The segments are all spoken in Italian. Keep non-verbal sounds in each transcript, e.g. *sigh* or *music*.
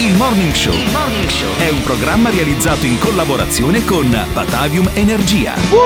Il Morning Show. È un programma realizzato in collaborazione con Batavium Energia. Buongiorno!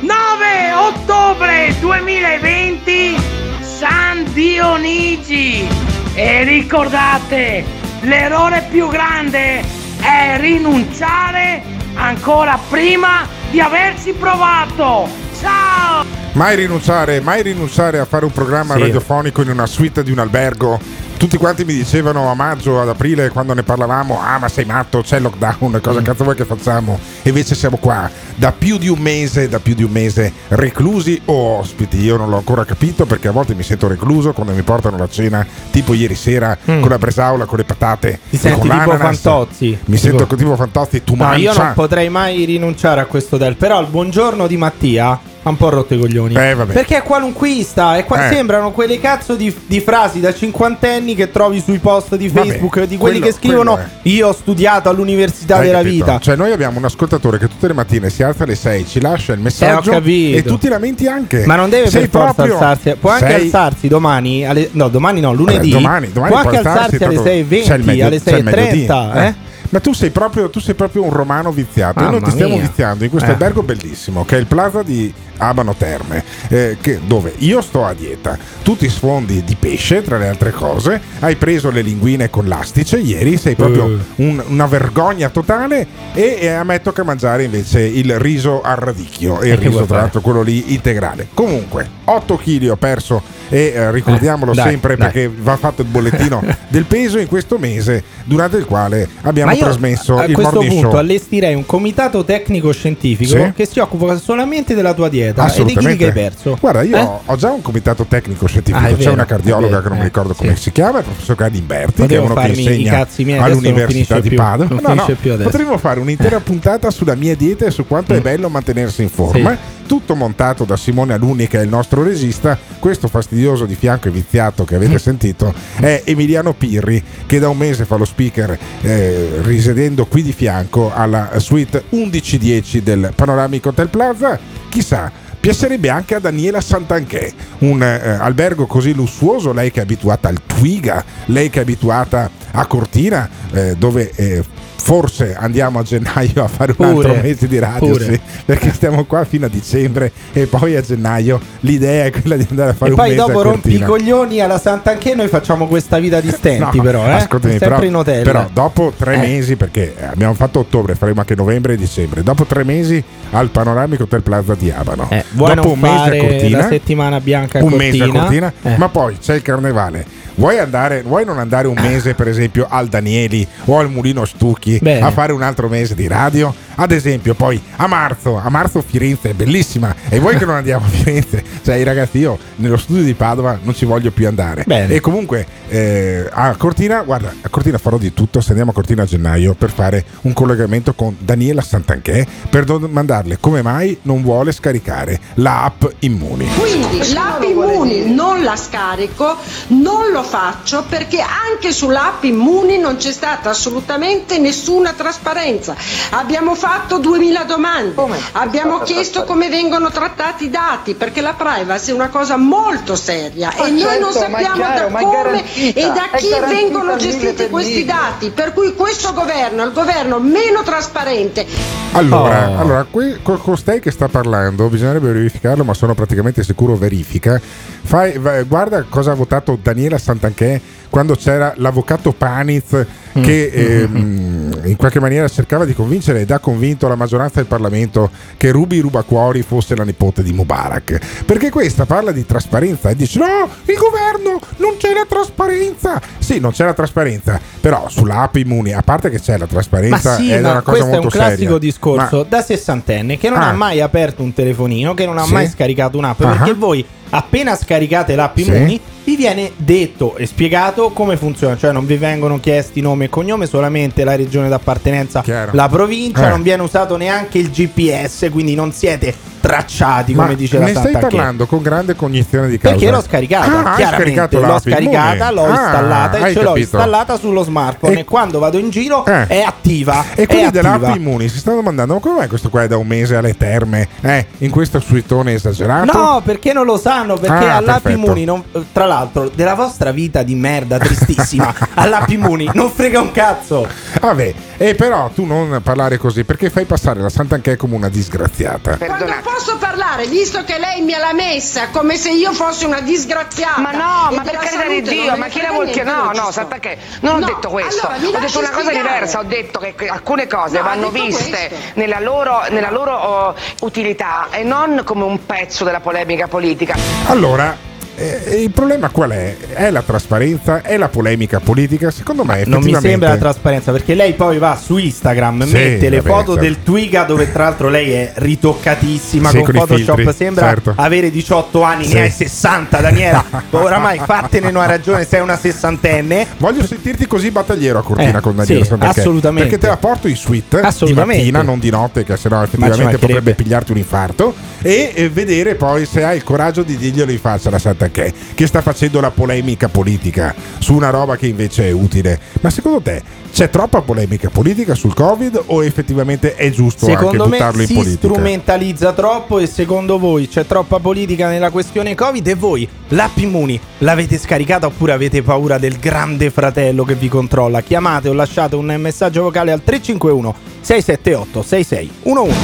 9 ottobre 2020 San Dionigi. E ricordate l'errore più grande è rinunciare ancora prima di averci provato. Ciao Mai rinunciare, mai rinunciare a fare un programma Sì. radiofonico in una suite di un albergo. Tutti quanti mi dicevano a maggio, ad aprile, quando ne parlavamo, ah ma sei matto, c'è il lockdown, *laughs* Mm. cosa cazzo vuoi che facciamo? E invece siamo qua, da più di un mese, da più di un mese, reclusi o ospiti. Io non l'ho ancora capito perché a volte mi sento recluso quando mi portano la cena, tipo ieri sera, Mm. con la bresaola, con le patate. Ti senti con tipo. Fantozzi. Mi sento tipo Fantozzi, tu No, io mancia. non potrei mai rinunciare a questo del. Però il buongiorno di Mattia ha un po' rotto i coglioni. Eh, vabbè. Perché è qualunquista. È qua- Eh. Sembrano quelle cazzo di, di frasi da cinquantenni che trovi sui post di Vabbè, Facebook di quelli quello- che scrivono: quello Io ho studiato all'università Hai della capito? vita. Cioè, noi abbiamo un ascoltatore che tutte le mattine si alza alle 6, ci lascia il messaggio Eh, ho capito. e tu ti lamenti anche. Ma non deve Sei per forza proprio- alzarsi. Può anche sei- alzarsi domani. Alle, no, domani no, lunedì. Vabbè, domani, domani può può anche alzarsi alle c'è il 6.20, medio- alle c'è il mediodì. 6.30. Eh? Ma tu sei, proprio, tu sei proprio un romano viziato. E noi Mamma ti stiamo mia. viziando in questo Eh. albergo bellissimo che è il Plaza di Abano Terme, eh, che- dove io sto a dieta. Tu ti sfondi di pesce, tra le altre cose. Hai preso le linguine con l'astice ieri, sei proprio Eh. un- una vergogna totale. E, e a me tocca mangiare invece il riso al radicchio. E E il che riso, tra l'altro, quello lì integrale. Comunque, 8 kg ho perso. E eh, ricordiamolo Eh, dai, sempre dai. perché va fatto il bollettino *laughs* del peso in questo mese durante il quale abbiamo io trasmesso a il questo punto show. allestirei un comitato tecnico scientifico Sì. che si occupa solamente della tua dieta e dei chili che hai perso. Guarda, io Eh? ho- già un comitato tecnico scientifico. Ah, C'è vero, una cardiologa vero, che non mi eh, ricordo come sì. si chiama, il professor Galimberti, Potevo che è uno che insegna miei, all'Università di Padova. No, no, potremmo fare un'intera puntata sulla mia dieta e su quanto è Mm. bello mantenersi in forma. Tutto montato da Simone Aluni, che è il nostro regista. Questo fastidioso di fianco e viziato che Mm. avete sentito è Emiliano Pirri, che da un mese fa lo speaker eh, risiedendo qui di fianco alla suite 1110 del Panoramico Hotel Plaza. Chissà. Piacerebbe anche a Daniela Santanchè, un eh, albergo così lussuoso, lei che è abituata al Twiga, lei che è abituata a Cortina, eh, dove eh, forse andiamo a gennaio a fare un Pure, altro mese di radio, sì, perché stiamo qua fino a dicembre e poi a gennaio l'idea è quella di andare a fare E un poi mese dopo a rompi i coglioni alla Sant'Anché noi facciamo questa vita di *laughs* stenti No, però, eh? ascoltami, Sempre però, in hotel. però dopo tre Eh. mesi, perché abbiamo fatto ottobre, faremo anche novembre e dicembre, dopo tre mesi al Panoramico Hotel Plaza di Abano. Eh, vuoi dopo un mese a Cortina, la settimana bianca a un Cortina? mese a Cortina, Eh. ma poi c'è il carnevale. Vuoi, andare, vuoi non andare un mese, per esempio, al Danieli o al Mulino Stucchi Bene. a fare un altro mese di radio? Ad esempio, poi a marzo, a marzo Firenze è bellissima. E vuoi che non *laughs* andiamo a Firenze? Cioè, i ragazzi, io nello studio di Padova non ci voglio più andare. Bene. E comunque eh, a Cortina, guarda, a Cortina farò di tutto. Se andiamo a Cortina a gennaio per fare un collegamento con Daniela Santanchè per domandarle come mai non vuole scaricare la app Immuni. Quindi l'app Immuni non la scarico, non lo faccio perché anche sull'app Immuni non c'è stata assolutamente nessuna trasparenza. Abbiamo fatto 2000 domande, abbiamo chiesto come vengono trattati i dati perché la privacy è una cosa molto seria Ma e noi certo, non ma è sappiamo chiaro, da come e da chi vengono gestiti questi dati. Per cui questo governo è il governo meno trasparente Allora, Oh. allora que- co- costei che sta parlando, bisognerebbe verificarlo, ma sono praticamente sicuro verifica. Fai- va- guarda cosa ha votato Daniela Santanchè quando c'era l'avvocato Paniz Mm. che ehm, *laughs* in qualche maniera cercava di convincere ed ha convinto la maggioranza del Parlamento che Rubi Rubacuori fosse la nipote di Mubarak. Perché questa parla di trasparenza e dice no, il governo non c'è la trasparenza. Sì, non c'è la trasparenza, però sulla app Immuni, a parte che c'è la Ma trasparenza, sì, è ma una cosa questo è un molto classico seria. discorso Ma- da sessantenne che non Ah. ha mai aperto un telefonino, che non ha Sì. mai scaricato un'app, Ah. perché voi appena scaricate l'app Sì. Immuni vi viene detto e spiegato come funziona, cioè non vi vengono chiesti nome e cognome, solamente la regione d'appartenenza, Chiaro. la provincia, Eh. non viene usato neanche il GPS, quindi non siete tracciati Ma come dice la ne stai Santa Che. parlando con grande cognizione di causa. Perché l'ho scaricata, Ah, chiaramente l'ho scaricata, l'ho Ah, installata e ce l'ho installata sullo smartphone E- e, quando vado in giro Eh. è attiva. E quelli dell'app. Immuni si stanno domandando: ma come mai questo qua è da un mese alle terme? Eh, in questo suitone esagerato? No, perché non lo sanno? Perché Ah. Immuni, non- tra l'altro, della vostra vita di merda tristissima, all'app Immuni non frega un cazzo. Vabbè, e però tu non parlare così perché fai passare la Sant'Anchè come una disgraziata. Quando posso parlare, visto che lei me l'ha messa come se io fossi una disgraziata. Ma no, ma per carità di Dio, ma chi la vuol chiedere? No, non no, sto. Santa che non ho No, detto questo. allora, mi ho detto una cosa diversa, ho detto che alcune cose No, ha vanno viste questo. nella loro, nella loro oh, utilità e non come un pezzo della polemica politica. Allora, eh, il problema qual è? È la trasparenza? È la polemica politica? Secondo me, Non mi effettivamente. sembra la trasparenza perché lei poi va su Instagram, Sì, mette le vabbè, foto certo. del Twiga dove tra l'altro lei è ritoccatissima Sì, con con Photoshop, filtri, sembra certo. avere 18 anni, Sì. ne hai 60 Daniela, *laughs* oramai fattene una ragione, sei una sessantenne. Voglio sentirti così battagliero a Cortina Eh, con Daniele sì, assolutamente. Perché te la porto in suite di mattina, non di notte, che sennò effettivamente potrebbe pigliarti un infarto. E, vedere poi se hai il coraggio di dirglielo in faccia alla Sant'Anchè, che sta facendo la polemica politica su una roba che invece è utile. Ma secondo te c'è troppa polemica politica sul Covid o effettivamente è giusto Secondo anche me buttarlo in si politica? strumentalizza troppo e secondo voi c'è troppa politica nella questione Covid e voi l'app Immuni l'avete scaricata oppure avete paura del grande fratello che vi controlla? Chiamate o lasciate un messaggio vocale al 351 678 6611.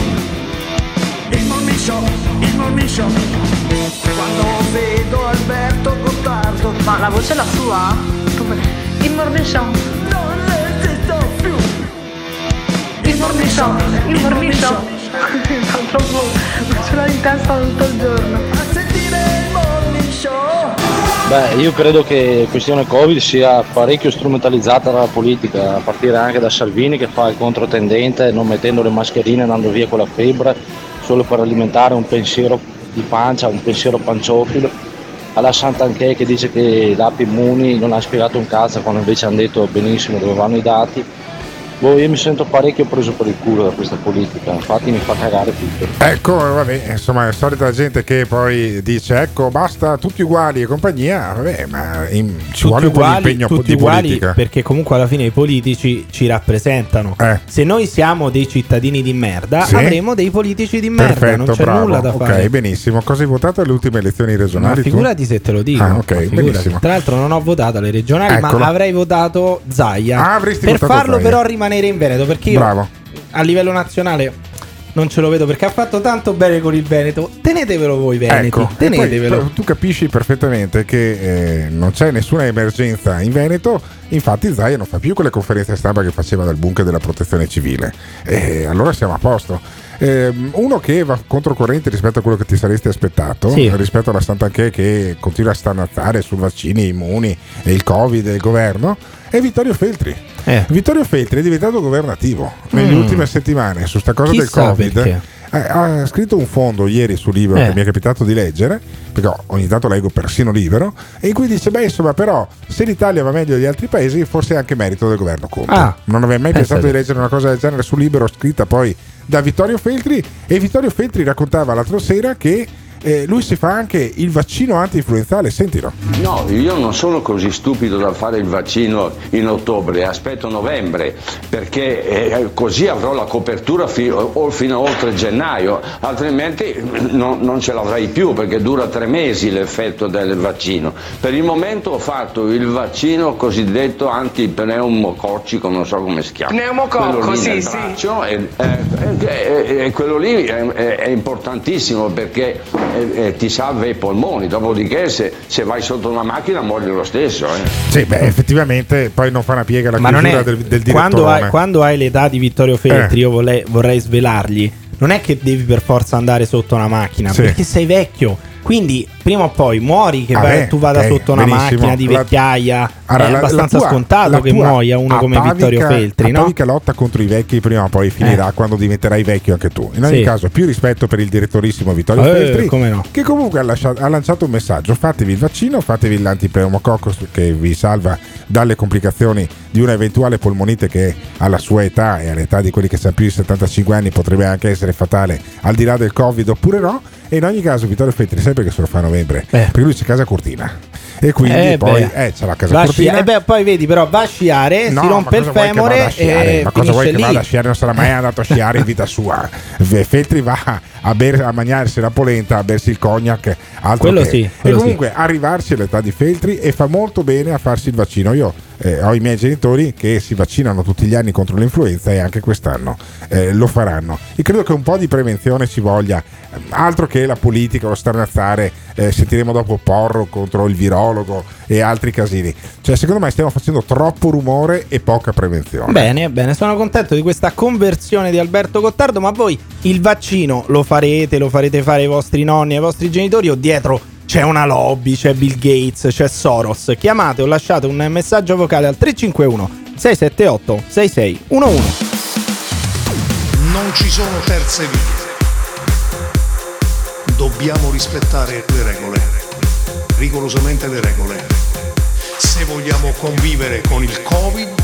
Il morning show, il morning show. Ma la voce è la sua? Come? Il morning *laughs* show. non resisto più. Il morning show. Il morning show. Fa troppo. Ce l'ho in testa tutto il giorno. A sentire il morning show. Beh, io credo che questione Covid sia parecchio strumentalizzata dalla politica, a partire anche da Salvini che fa il controtendente non mettendo le mascherine, andando via con la febbre, solo per alimentare un pensiero di pancia, un pensiero panciofilo. Alla Sant'Anchè che dice che l'app Immuni non ha spiegato un cazzo quando invece hanno detto benissimo dove vanno i dati. Boh, io mi sento parecchio preso per il culo da questa politica, infatti mi fa cagare tutto. Ecco, vabbè, insomma, è la solita gente che poi dice ecco, basta, tutti uguali e compagnia, vabbè, ma in- ci vuole un po' di impegno tutti di uguali politica. perché comunque alla fine i politici ci rappresentano. Eh. Se noi siamo dei cittadini di merda, Sì. avremo dei politici di merda, Perfetto, non c'è bravo. nulla da ok, fare. benissimo. Cosa hai votato alle ultime elezioni Ma regionali? tu? figurati se te lo dico. Ah, ok, Ma benissimo. Tra l'altro non ho votato alle regionali, Eccolo. ma avrei votato Zaia. Ah, avresti per votato farlo Zaia. però rimanere in Veneto, perché io Bravo. a livello nazionale non ce lo vedo perché ha fatto tanto bene con il Veneto. Tenetevelo voi Veneti, Ecco, e poi tenetevelo. tu- capisci perfettamente che eh, non c'è nessuna emergenza in Veneto, infatti Zaia non fa più quelle conferenze stampa che faceva dal bunker della protezione civile. E allora siamo a posto. Ehm, uno che va controcorrente rispetto a quello che ti saresti aspettato, Sì. rispetto alla Sant'Anchè che continua a stanazzare su vaccini, immuni e il Covid e il governo, è Vittorio Feltri. Eh. Vittorio Feltri è diventato governativo nelle Mm. ultime settimane su sta cosa Chissà del Covid. perché. Eh, Ha scritto un fondo ieri sul libro Eh. che mi è capitato di leggere, perché ogni tanto leggo persino libero, e in cui dice: Beh, insomma, però, se l'Italia va meglio di altri paesi, forse è anche merito del governo Conte. Ah. non avevo mai pensato di leggere una cosa del genere sul libro, scritta poi da Vittorio Feltri. E Vittorio Feltri raccontava l'altra sera che eh, lui si fa anche il vaccino anti-influenzale. Sentilo. No, io non sono così stupido da fare il vaccino in ottobre, aspetto novembre, perché eh, così avrò la copertura fi- o fino a oltre gennaio, altrimenti no- non ce l'avrei più perché dura tre mesi l'effetto del vaccino. Per il momento ho fatto il vaccino cosiddetto antipneumococcico, non so come si chiama. Pneumococco, Quello lì sì, sì. e, eh, E, quello lì è, è, è importantissimo perché eh, ti salva i polmoni, dopodiché se, se, vai sotto una macchina muori lo stesso. Eh. Sì, beh, effettivamente poi non fa una piega la Ma chiusura è, del, del quando hai, quando hai, l'età di Vittorio Feltri, eh. io vorrei, vorrei svelargli, non è che devi per forza andare sotto una macchina, sì. perché sei vecchio quindi prima o poi muori che ah vai, beh, tu vada okay, sotto una benissimo. macchina di vecchiaia. La, è la, abbastanza la tua, scontato che muoia uno come Vittorio Feltri. La no? lotta contro i vecchi prima o poi finirà eh. quando diventerai vecchio anche tu. In ogni sì. caso, più rispetto per il direttorissimo Vittorio eh, Feltri, no. che comunque ha, lasciato, ha, lanciato un messaggio: fatevi il vaccino, fatevi l'antipneumococco che vi salva dalle complicazioni di un'eventuale polmonite che alla sua età e all'età di quelli che hanno più di 75 anni potrebbe anche essere fatale, al di là del Covid oppure no. E in ogni caso, Vittorio Feltri sempre che se lo fa a novembre, eh. perché lui c'è casa cortina. E quindi eh poi eh, c'è la casa cortina. E beh, poi vedi, però va a sciare, no, si rompe il femore. Ma cosa vuoi che vada a sciare? Non sarà mai andato a sciare in vita sua. *laughs* Feltri va a, ber- a mangiarsi la polenta, a bersi il cognac, altro quello che. Sì, quello e comunque sì. arrivarsi all'età di Feltri e fa molto bene a farsi il vaccino. Io eh, ho i miei genitori che si vaccinano tutti gli anni contro l'influenza e anche quest'anno eh, lo faranno. E credo che un po' di prevenzione ci voglia, altro che la politica, lo starnazzare, eh, sentiremo dopo Porro contro il virologo e altri casini. Cioè, secondo me stiamo facendo troppo rumore e poca prevenzione. Bene, bene, sono contento di questa conversione di Alberto Gottardo, ma voi il vaccino lo farete, lo farete fare ai vostri nonni, ai vostri genitori o dietro c'è una lobby, c'è Bill Gates, c'è Soros. Chiamate o lasciate un messaggio vocale al 351 678 6611. Non ci sono terze vie. Dobbiamo rispettare le regole, rigorosamente le regole. Se vogliamo convivere con il Covid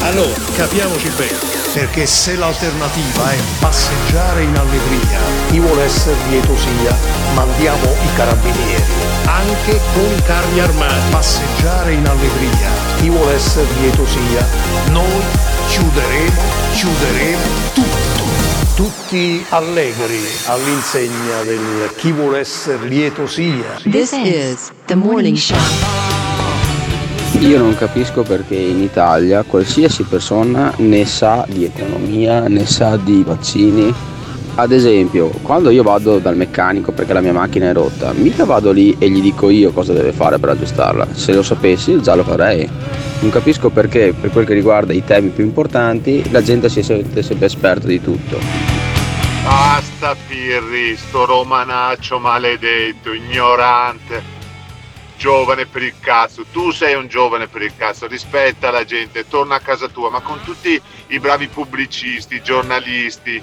Allora, capiamoci bene perché se l'alternativa è passeggiare in allegria, chi vuole essere lieto sia, mandiamo i carabinieri, anche con i carri armati, passeggiare in allegria, chi vuole essere lieto sia, noi chiuderemo, chiuderemo tutto. Tutti allegri all'insegna del chi vuole essere lieto sia. This is the morning show. Io non capisco perché in Italia qualsiasi persona ne sa di economia, ne sa di vaccini. Ad esempio, quando io vado dal meccanico perché la mia macchina è rotta, mica vado lì e gli dico io cosa deve fare per aggiustarla. Se lo sapessi già lo farei. Non capisco perché, per quel che riguarda i temi più importanti, la gente si sente sempre esperta di tutto. Basta Pirri, sto romanaccio maledetto, ignorante giovane per il cazzo, tu sei un giovane per il cazzo, rispetta la gente, torna a casa tua, ma con tutti i bravi pubblicisti, giornalisti,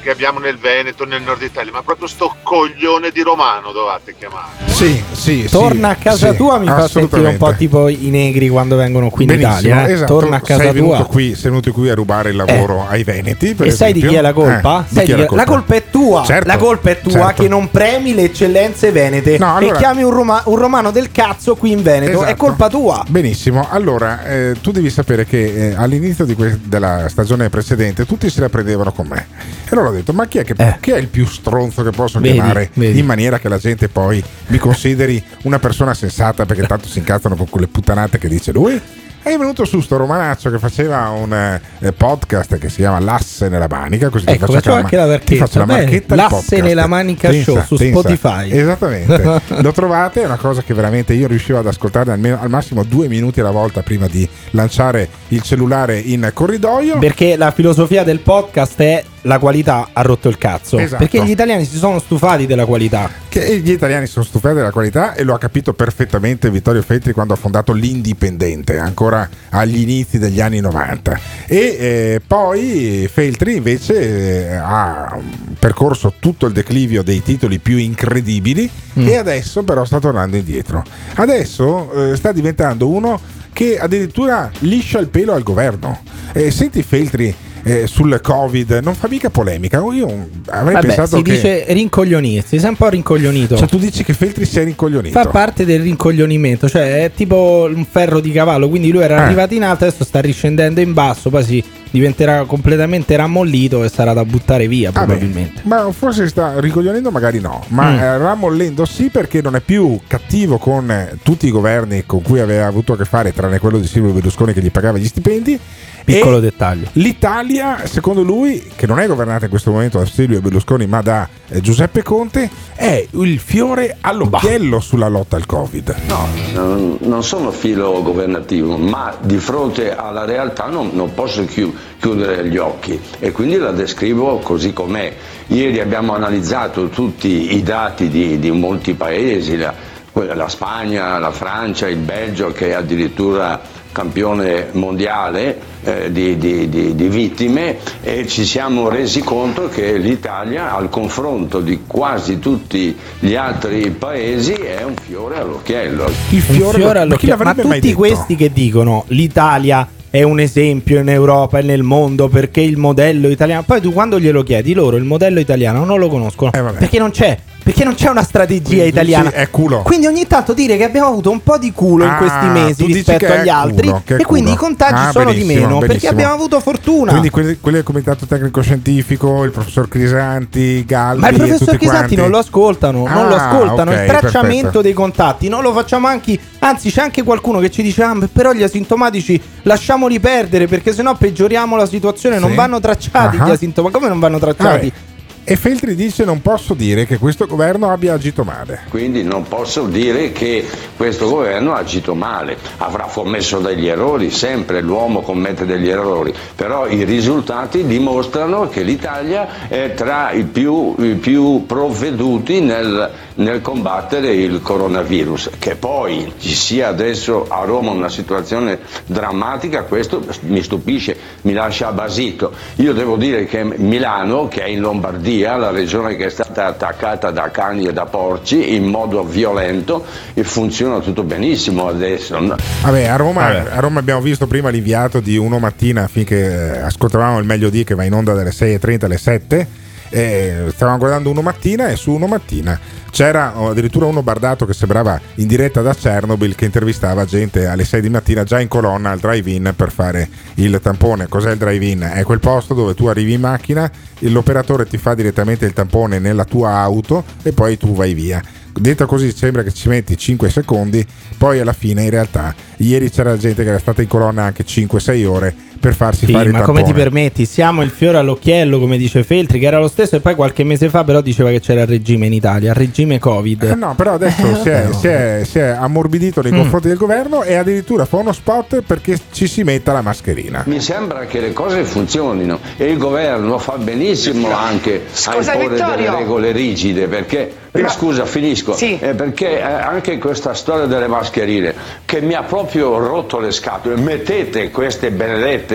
che abbiamo nel Veneto, nel nord Italia, ma proprio sto coglione di Romano dovete chiamare. Sì, sì, Torna sì, a casa sì, tua mi fa sentire un po' tipo i negri quando vengono qui in Benissimo, Italia. Eh? Esatto. Torna a casa sei tua. Qui, sei venuto qui a rubare il lavoro eh. ai Veneti. e sai di chi è la colpa? Eh, chi è la, colpa? la, colpa? è tua. Certo, la colpa è tua certo. che non premi le eccellenze venete no, allora, e chiami un, Roma, un, romano del cazzo qui in Veneto. Esatto. È colpa tua. Benissimo. Allora, eh, tu devi sapere che eh, all'inizio que- della stagione precedente tutti se la prendevano con me. E allora ho detto, ma chi è che eh chi è il più stronzo che posso vedi, chiamare vedi. in maniera che la gente poi mi consideri una persona sensata perché tanto si incazzano con quelle puttanate che dice lui? È venuto su sto romanaccio che faceva un eh, podcast che si chiama L'asse nella manica così ecco, ti faccio anche la, ti faccio la marchetta. L'asse nella manica pensa, show su pensa. Spotify. Esattamente. *laughs* Lo trovate è una cosa che veramente io riuscivo ad ascoltare almeno al massimo due minuti alla volta prima di lanciare il cellulare in corridoio. Perché la filosofia del podcast è la qualità ha rotto il cazzo. Esatto. Perché gli italiani si sono stufati della qualità. Che gli italiani sono stufati della qualità e lo ha capito perfettamente Vittorio Feltri quando ha fondato l'Indipendente, ancora agli inizi degli anni 90. E eh, poi Feltri invece eh, ha percorso tutto il declivio dei titoli più incredibili e adesso però sta tornando indietro. Adesso eh, sta diventando uno che addirittura liscia il pelo al governo. Eh, senti Feltri eh, sul Covid, non fa mica polemica. Io avrei Vabbè, pensato si che... dice rincoglionirsi, sei un po' rincoglionito. Cioè, tu dici che Feltri si è rincoglionito. Fa parte del rincoglionimento, cioè è tipo un ferro di cavallo, quindi lui era Eh. arrivato in alto, adesso sta riscendendo in basso, poi si diventerà completamente rammollito e sarà da buttare via Ah, beh, probabilmente. ma forse sta ricoglionendo, magari no. Ma Mm. eh, ramollendo sì, perché non è più cattivo con eh, tutti i governi con cui aveva avuto a che fare, tranne quello di Silvio Berlusconi che gli pagava gli stipendi. Piccolo E dettaglio. L'Italia, secondo lui, che non è governata in questo momento da Silvio Berlusconi, ma da eh, Giuseppe Conte, è il fiore all'occhiello sulla lotta al Covid. No, non, non sono filo governativo, ma di fronte alla realtà non, non posso chiu- chiudere gli occhi e quindi la descrivo così com'è. Ieri abbiamo analizzato tutti i dati di, di molti paesi, la, la Spagna, la Francia, il Belgio che è addirittura campione mondiale eh, di, di- di- di vittime e ci siamo resi conto che l'Italia al confronto di quasi tutti gli altri paesi è un fiore all'occhiello. Il fiore chi all'occhiello. Ma tutti detto? questi che dicono l'Italia è un esempio in Europa e nel mondo perché il modello italiano. Poi tu quando glielo chiedi loro il modello italiano non lo conoscono perché non c'è. Perché non c'è una strategia Quindi, italiana. sì, è culo. Quindi ogni tanto dire che abbiamo avuto un po' di culo in Ah, questi mesi rispetto agli altri culo, e quindi i contagi Ah, sono di benissimo, meno perché benissimo. abbiamo avuto fortuna. Quindi quelli, quelli del comitato tecnico scientifico, il professor Crisanti, Galli Ma il professor tutti Chisanti quanti. non lo ascoltano, non Ah, lo ascoltano. ok, il tracciamento perfetto. dei contatti non lo facciamo anche. Anzi, c'è anche qualcuno che ci dice: ah, però gli asintomatici lasciamoli perdere perché sennò peggioriamo la situazione. Non Sì. vanno tracciati Ah. gli asintomatici. Come non vanno tracciati? Vabbè. E Feltri dice non posso dire che questo governo abbia agito male. Quindi non posso dire che questo governo ha agito male, avrà commesso degli errori, sempre l'uomo commette degli errori, però i risultati dimostrano che l'Italia è tra i più, i più provveduti nel, nel combattere il coronavirus. Che poi ci sia adesso a Roma una situazione drammatica, questo mi stupisce, mi lascia basito. Io devo dire che Milano, che è in Lombardia, la regione che è stata attaccata da cani e da porci in modo violento, e funziona tutto benissimo adesso. Vabbè, a Roma, Vabbè. a Roma abbiamo visto prima l'inviato di Uno Mattina finché eh, ascoltavamo il meglio di che va in onda dalle 6.30 alle 7. E stavamo guardando Uno Mattina e su Uno Mattina c'era addirittura uno bardato che sembrava in diretta da Chernobyl che intervistava gente alle 6 di mattina già in colonna al drive-in per fare il tampone. Cos'è il drive-in? È quel posto dove tu arrivi in macchina, l'operatore ti fa direttamente il tampone nella tua auto e poi tu vai via. Detto così sembra che ci metti 5 secondi, poi alla fine in realtà ieri c'era gente che era stata in colonna anche 5-6 ore per farsi Sì, fare il ma tampone. come ti permetti? Siamo il fiore all'occhiello, come dice Feltri, che era lo stesso, e poi qualche mese fa, però, diceva che c'era il regime in Italia, il regime Covid. Eh no, però adesso Eh, si, è, si è- si è ammorbidito nei Mm. confronti del governo e addirittura fa uno spot perché ci si metta la mascherina. Mi sembra che le cose funzionino e il governo fa benissimo anche Scusa, a imporre Vittorio. delle regole rigide perché, eh, scusa finisco, Eh, perché eh, anche questa storia delle mascherine che mi ha proprio rotto le scatole, mettete queste benedette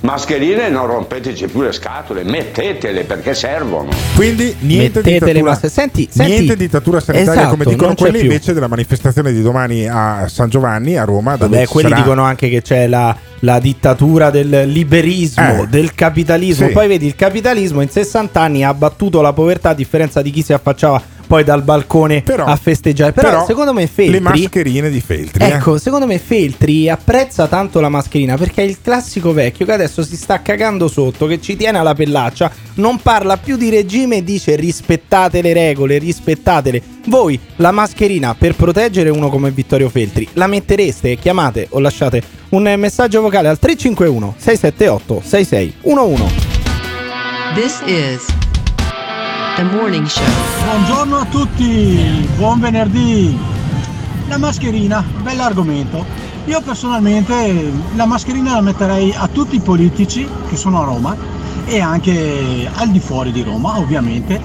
mascherine e non rompeteci più le scatole, mettetele perché servono. Quindi niente Mettete le dittatura, masse- senti, senti- niente dittatura sanitaria Esatto, come dicono quelli più. invece della manifestazione di domani a San Giovanni a Roma. dove Vabbè, ci quelli sarà- dicono anche che c'è la, la dittatura del liberismo, Eh. del capitalismo. Sì. Poi vedi, il capitalismo in 60 anni ha abbattuto la povertà, a differenza di chi si affacciava poi dal balcone a festeggiare. Però, però secondo me Feltri... le mascherine di Feltri. eh. Ecco, secondo me Feltri apprezza tanto la mascherina perché è il classico vecchio che adesso si sta cagando sotto, che ci tiene alla pellaccia, non parla più di regime e dice rispettate le regole, rispettatele. Voi la mascherina per proteggere uno come Vittorio Feltri la mettereste? Chiamate o lasciate un messaggio vocale al 351 678 6611. This is the morning show. Buongiorno a tutti, buon venerdì. La mascherina, bell'argomento. Io personalmente la mascherina la metterei a tutti i politici che sono a Roma e anche al di fuori di Roma ovviamente.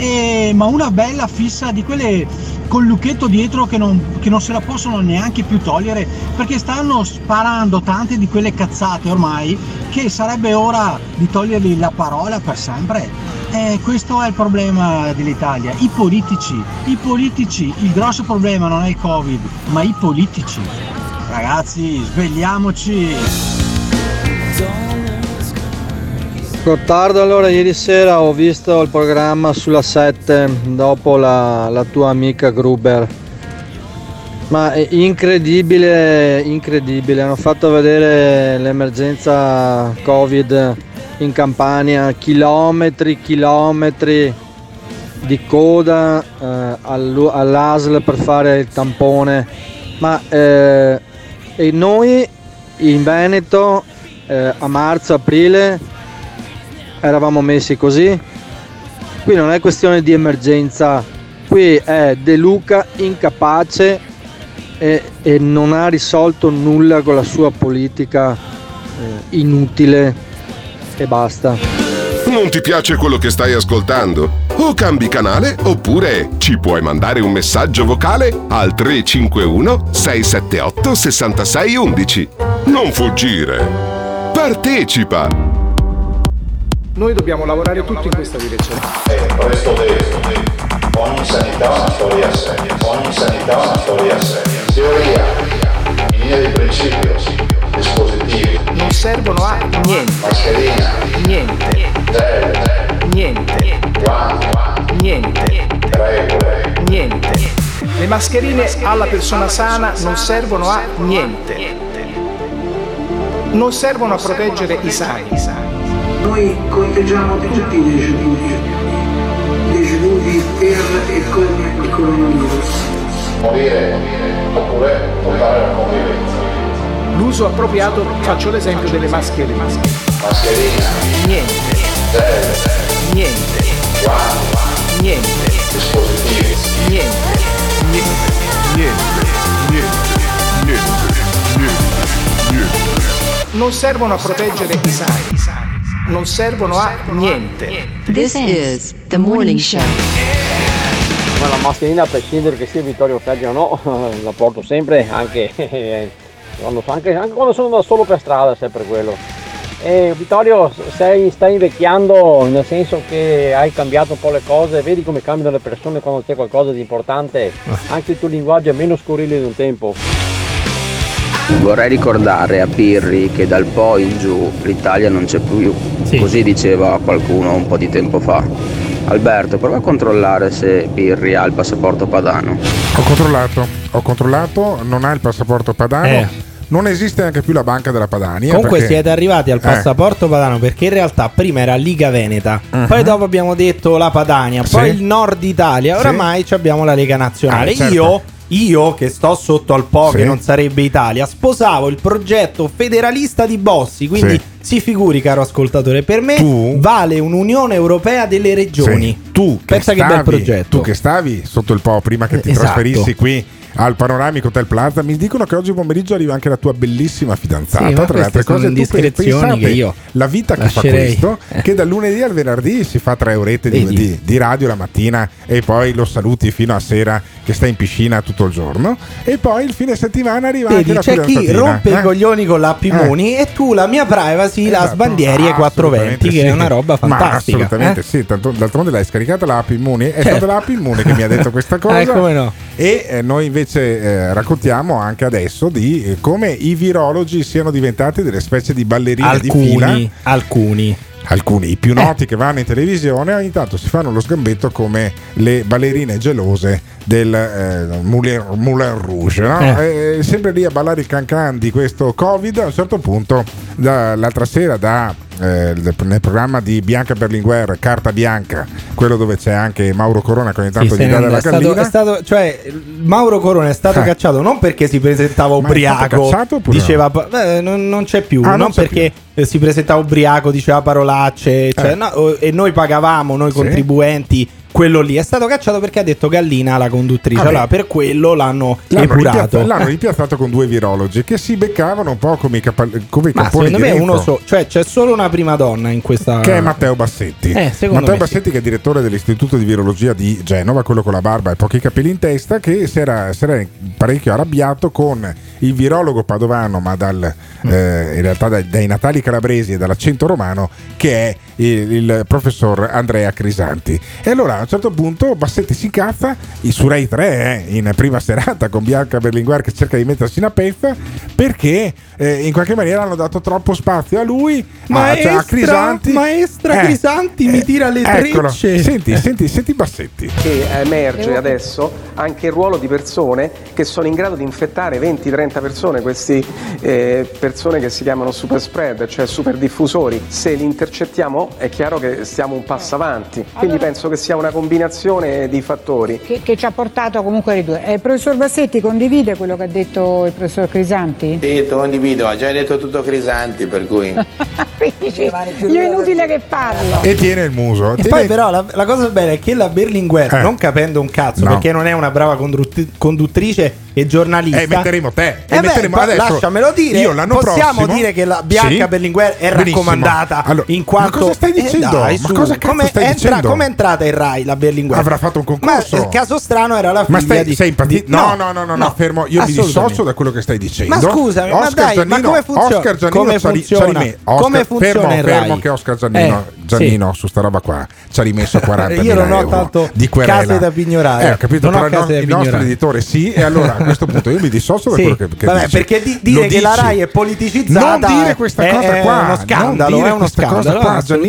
E- ma una bella fissa di quelle col lucchetto dietro che non, che non se la possono neanche più togliere perché stanno sparando tante di quelle cazzate ormai che sarebbe ora di togliergli la parola per sempre. E questo è il problema dell'Italia, i politici, i politici, il grosso problema non è il Covid, ma i politici. Ragazzi, svegliamoci! Gottardo, allora ieri sera ho visto il programma sulla 7 dopo la, la tua amica Gruber. Ma è incredibile, incredibile. Hanno fatto vedere l'emergenza Covid in Campania, chilometri, chilometri di coda eh, all'ASL per fare il tampone. Ma eh, e noi in Veneto eh, a marzo, aprile eravamo messi così. Qui non è questione di emergenza, qui è De Luca incapace e, e non ha risolto nulla con la sua politica eh, inutile e basta. Non ti piace quello che stai ascoltando? O cambi canale oppure ci puoi mandare un messaggio vocale al 351 678 6611. Non fuggire. Partecipa! Noi dobbiamo lavorare tutti in questa direzione. Questo detto, ogni sanità una storia seria, ogni sanità una storia seria. Teoria, in linea di principio, dispositivi, Non servono a niente. mascherina, Niente. gel, Niente. guanti, Niente. regole. Niente. Le mascherine alla persona sana non servono a niente. Non servono a proteggere i sani. Noi conteggiamo tutti i deceduti, deceduti per e con il coronavirus. Morire oppure portare la convivenza. L'uso appropriato, faccio l'esempio delle mascherine. Mascherina, Niente. gel, Niente. guanti, Niente. dispositivi, Niente. Niente, niente, niente, niente, niente. Non servono a proteggere i sani. Non servono a niente. This is the morning show. Ma la mascherina a prescindere che sia Vittorio Ferri o no, *laughs* la porto sempre anche, *laughs* quando, anche, anche quando sono da solo per strada, sempre quello. E Vittorio, sei, stai invecchiando nel senso che hai cambiato un po' le cose, vedi come cambiano le persone quando c'è qualcosa di importante, anche il tuo linguaggio è meno scurrile di un tempo. Vorrei ricordare a Pirri che dal Po in giù l'Italia non c'è più, così diceva qualcuno un po' di tempo fa. Alberto, prova a controllare se Pirri ha il passaporto padano. Ho controllato, ho controllato, non ha il passaporto padano. Eh. Non esiste neanche più la banca della Padania. Comunque perché- siete arrivati al Eh. passaporto padano perché in realtà prima era Liga Veneta, Mhm. poi dopo abbiamo detto la Padania, Sì. poi il Nord Italia, Sì. oramai ci abbiamo la Lega Nazionale. Ah, certo. Io, io che sto sotto al Po, Sì. che non sarebbe Italia, sposavo il progetto federalista di Bossi, quindi Sì. si figuri caro ascoltatore, per me Tu- vale un'Unione Europea delle regioni. Sì, tu che Pensa che stavi, bel progetto. Tu che stavi sotto il Po prima che ti Esatto. trasferissi qui al Panoramico Hotel Plaza, mi dicono che oggi pomeriggio arriva anche la tua bellissima fidanzata. Sì, ma tra le altre cose, tu pensate, che io la vita che lascerei. fa questo, che dal lunedì al venerdì si fa tre orette di, di- di radio la mattina e poi lo saluti fino a sera che sta in piscina tutto il giorno e poi il fine settimana arriva Vedi, anche la c'è chi rompe eh? i coglioni con l'app Immuni e tu la mia privacy la Esatto. sbandieri ai Ah, 420, che assolutamente è sì. una roba Ma fantastica. assolutamente eh? sì, tanto- d'altronde l'hai scaricata l'app Immuni, è Certo. stata l'app Immune che mi ha detto questa *laughs* cosa. Eh, come no. E eh, noi invece eh, raccontiamo anche adesso di eh, come i virologi siano diventati delle specie di ballerine di fila. Alcuni, alcuni. Alcuni, i più noti che vanno in televisione, ogni tanto si fanno lo sgambetto come le ballerine gelose del eh, Moulin, Moulin Rouge. no? Eh. Eh, sempre lì a ballare il cancan di questo Covid. A un certo punto, da- l'altra sera, da, eh, nel programma di Bianca Berlinguer, Carta Bianca, quello dove c'è anche Mauro Corona che ogni tanto Sì, gli dà della è stato, gallina. è stato- cioè, Mauro Corona è stato Eh. cacciato non perché si presentava ubriaco, diceva pa- beh, non, non c'è più, Ah, non non c'è perché eh, si presentava ubriaco, diceva parolacce, cioè, Eh. no, e noi pagavamo, noi Sì. contribuenti, quello lì. È stato cacciato perché ha detto gallina alla conduttrice. Vabbè. Allora, per quello l'hanno, L'hanno ripiazzato, l'hanno ripiazzato con due virologi che si beccavano un po' come i, capa- come i Ma secondo me uno so, cioè c'è solo una prima donna in questa. che è Matteo Bassetti. Eh, Matteo me sì. Bassetti che è direttore dell'Istituto di Virologia di Genova, quello con la barba e pochi capelli in testa, che si era, si era parecchio arrabbiato con il virologo padovano, ma dal, Mm. eh, in realtà dai, dai natali calabresi e dall'accento romano, che è il, il professor Andrea Crisanti. E allora a un certo punto Bassetti si incazza i- su Rai 3 eh, in prima serata con Bianca Berlinguer che cerca di mettersi una pezza perché eh, in qualche maniera hanno dato troppo spazio a lui, a, Maestra, a Crisanti. maestra Eh, Crisanti mi tira le Eccolo. trecce. Senti, senti, senti Bassetti. che emerge adesso anche il ruolo di persone che sono in grado di infettare 20-30 persone, queste persone che si chiamano super spread, cioè super diffusori. Se li intercettiamo è chiaro che stiamo un passo avanti, quindi penso che sia una combinazione di fattori. che, che ci ha portato comunque a ridurre. Eh, il professor Bassetti condivide quello che ha detto il professor Crisanti? Sì, te condivido, ha già detto tutto Crisanti, per cui... *laughs* Io è inutile che parlo. E tiene il muso. E Tiene- poi però la, la cosa bella è che la Berlinguer, Eh. non capendo un cazzo, No. perché non è una brava condut- conduttrice e giornalista. Eh, metteremo te. Eh E beh, metteremo ma adesso- lasciamelo dire. Io l'anno Possiamo prossimo- dire che la Bianca Sì. Berlinguer è Benissimo. raccomandata Allora, in quanto ma stai Eh, dicendo? dai, Ma cosa come stai è entra- dicendo? come è entrata in Rai la Berlinguer? Avrà fatto un concorso. Ma il caso strano era la figlia Ma stai, di sei impazzito? di- No, no, no, no, no, fermo. Io mi dissocio da quello che stai dicendo. Ma scusami, ma Oscar dai, ma Giannino, come funziona? Oscar Giannino Come funziona? rimesso- Oscar- Come funziona fermo, fermo che Oscar Giannino, Eh, Giannino su sta roba qua ci ha rimesso 40 *laughs* Io non ho tanto di querela. case da pignorare. Eh, ho capito, Non ho però da no- il nostro editore sì, e allora a questo punto io mi dissocio da Sì, quello che, che vabbè, perché dire che la. Rai è politicizzata Non dire questa è- cosa è qua. uno scandalo, è uno scandalo,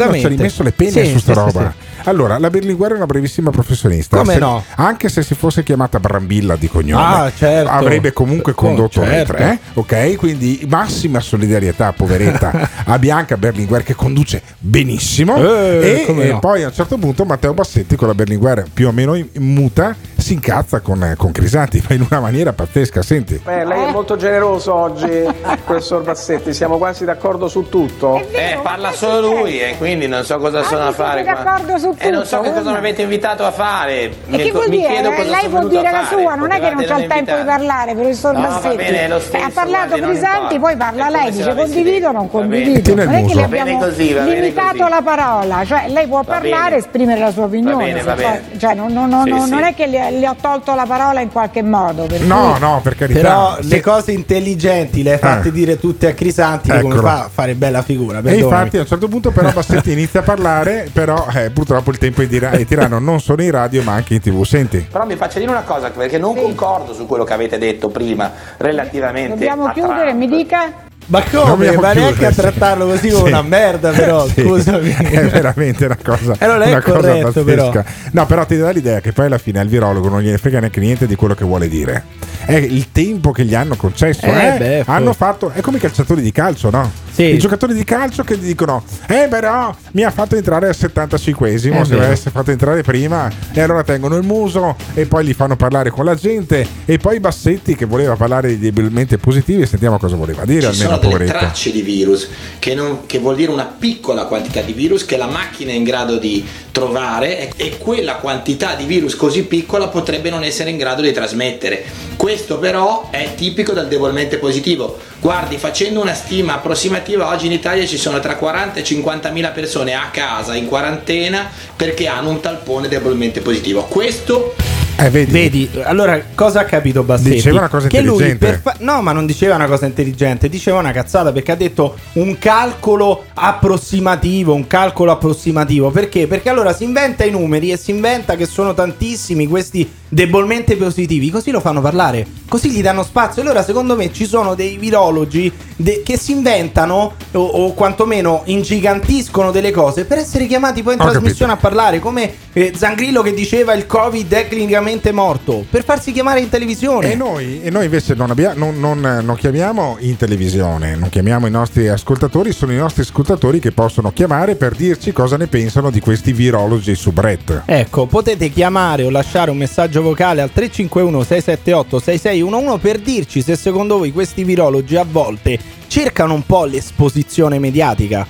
Giannino ci assolutamente. rimesso le penne Sì, su sta roba. Allora, la Berlinguer è una brevissima professionista. Come Se- no? Anche se si fosse chiamata Brambilla di cognome, Ah, certo. avrebbe comunque Com- condotto le certo. tre. Ok, quindi massima solidarietà, poveretta, *laughs* a Bianca Berlinguer che conduce benissimo. Eh, e come e no. poi a un certo punto Matteo Bassetti con la Berlinguer più o meno in muta si incazza con, con Crisanti, ma in una maniera pazzesca. Senti. Eh, lei è molto generoso oggi, *laughs* professor Bassetti, siamo quasi d'accordo su tutto. Eh, parla solo lui e quindi non so cosa sono a fare siete qua. d'accordo su E non so che cosa mi avete invitato a fare. E Mi, che vuol mi dire? Lei può dire la sua, non è che non c'ha il tempo di parlare, professor No, va Bassetti. bene, lo stesso, ha parlato guardi, non Crisanti, poi parla lei, dice condivido o non condivido. Non è che le abbiamo così, limitato così. la parola, cioè lei può parlare e esprimere la sua opinione. bene, se va poi- bene. Cioè, non, non- non- Sì, non sì. è che le, le ho tolto la parola in qualche modo. per No, no, per carità. Però le cose intelligenti le hai fatte Eh. dire tutte a Crisanti come fa a fare bella figura. E infatti a un certo punto però Bassetti inizia a parlare, però eh, purtroppo il tempo di di tirano non solo in radio ma anche in tv. Senti. Però mi faccia dire una cosa, perché non concordo su quello che avete detto prima relativamente Dobbiamo a chiudere, Trump. mi dica. Ma come? Ma neanche a *laughs* trattarlo così come Sì. una merda, *laughs* però. Sì. Scusami. *laughs* È veramente una cosa, Eh, non è una cosa corretto, però. pazzesca. No, però ti dà l'idea che poi alla fine al virologo non gliene frega neanche niente di quello che vuole dire. È il tempo che gli hanno concesso. Eh, eh. beh, hanno fatto, è come i calciatori di calcio, no? Sì. I giocatori di calcio che gli dicono: Eh, però mi ha fatto entrare al 75esimo. È se vero. avesse fatto entrare prima, e allora tengono il muso e poi li fanno parlare con la gente. E poi Bassetti che voleva parlare di debilmente positivi. Sentiamo cosa voleva dire Ci almeno, sono delle tracce di virus, che, non- che vuol dire una piccola quantità di virus che la macchina è in grado di trovare e, e quella quantità di virus così piccola potrebbe non essere in grado di trasmettere. Questo però è tipico del debolmente positivo. Guardi, facendo una stima approssimativa, oggi in Italia ci sono tra 40 e 50 mila persone a casa in quarantena perché hanno un talpone debolmente positivo. Questo Eh, vedi. Vedi, allora cosa ha capito Bassetti? Diceva una cosa che lui intelligente. fa- no, ma non diceva una cosa intelligente, diceva una cazzata perché ha detto un calcolo approssimativo, un calcolo approssimativo. Perché? Perché allora si inventa i numeri e si inventa che sono tantissimi questi debolmente positivi, così lo fanno parlare, così gli danno spazio. Allora secondo me ci sono dei virologi de- che si inventano o, o quantomeno ingigantiscono delle cose per essere chiamati poi in Ho trasmissione a parlare, come eh, Zangrillo che diceva il Covid è clinicamente morto, per farsi chiamare in televisione. E noi, e noi invece non, abbia- non- non- non chiamiamo in televisione, non chiamiamo i nostri ascoltatori, sono i nostri ascoltatori che possono chiamare per dirci cosa ne pensano di questi virologi su Brett. Ecco, potete chiamare o lasciare un messaggio vocale al 351 678 6611 per dirci se secondo voi questi virologi a volte cercano un po' l'esposizione mediatica.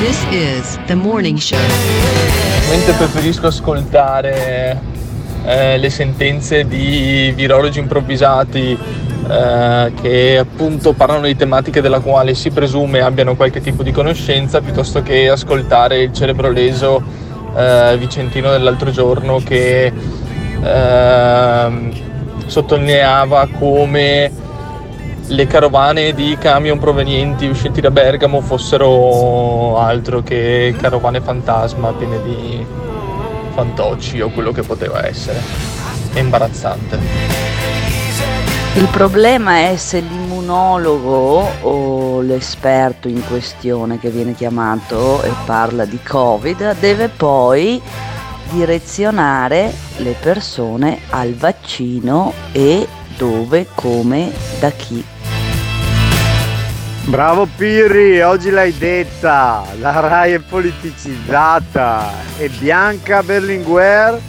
This is the morning show. Mentre preferisco ascoltare eh, le sentenze di virologi improvvisati eh, che appunto parlano di tematiche della quale si presume abbiano qualche tipo di conoscenza piuttosto che ascoltare il cerebro leso eh, vicentino dell'altro giorno che ehm, sottolineava come le carovane di camion provenienti usciti da Bergamo fossero altro che carovane fantasma piene di fantocci o quello che poteva essere. È imbarazzante. Il problema è se l'immunologo o l'esperto in questione che viene chiamato e parla di Covid deve poi direzionare le persone al vaccino e dove, come, da chi. Bravo Pirri, oggi l'hai detta, la RAI è politicizzata e Bianca Berlinguer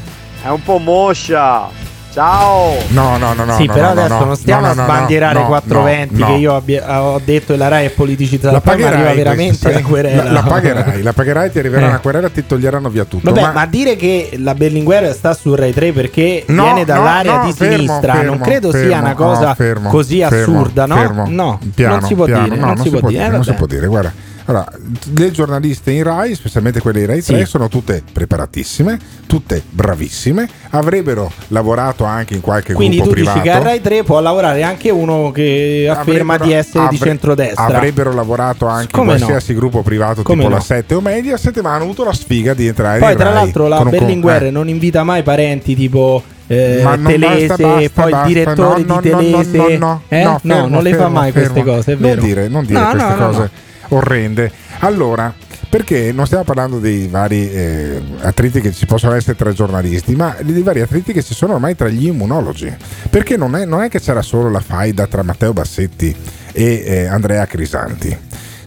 è un po' moscia. Ciao! No, no, no, no. sì, no, però no, adesso no, non stiamo no, no, a sbandierare no, 420 no, che io abbia- ho detto e la RAI è politicizzata. La poi mi arriva pagherai, veramente una querela. La, la pagherai, la pagherai, ti arriverà Eh. una querela, ti toglieranno via tutto. Vabbè, ma, ma... dire che la Berlinguer sta su Rai 3 perché No, viene dall'area no, no, di fermo, sinistra, non fermo, credo sia fermo, una cosa no, fermo, così fermo, assurda, no? fermo, no, piano, non si può piano, dire, no, non, si può dire. non si vabbè. può dire, guarda. Allora, le giornaliste in Rai, specialmente quelle di Rai 3, Sì. sono tutte preparatissime, tutte bravissime, avrebbero lavorato anche in qualche Quindi gruppo tu dici privato. che a Rai 3 può lavorare anche uno che afferma Avrebbero- di essere di avre- centrodestra. Avrebbero lavorato anche Come in no? qualsiasi gruppo privato Come tipo no? la 7 o Mediaset, ma hanno avuto la sfiga di entrare Poi in tra Rai l'altro la con un co- Berlinguer eh. non invita mai parenti tipo eh, Ma non Telese, basta, basta, poi basta. il direttore No, no, di no, no, Telese. no, no, eh? no, fermo, non le fa fermo, mai queste fermo. cose, è Non vero. dire, non dire No, queste no, no, cose no. Orrende. Allora, perché non stiamo parlando dei vari eh, attriti che ci possono essere tra giornalisti, ma dei vari attriti che ci sono ormai tra gli immunologi. Perché non è, non è che c'era solo la faida tra Matteo Bassetti e eh, Andrea Crisanti,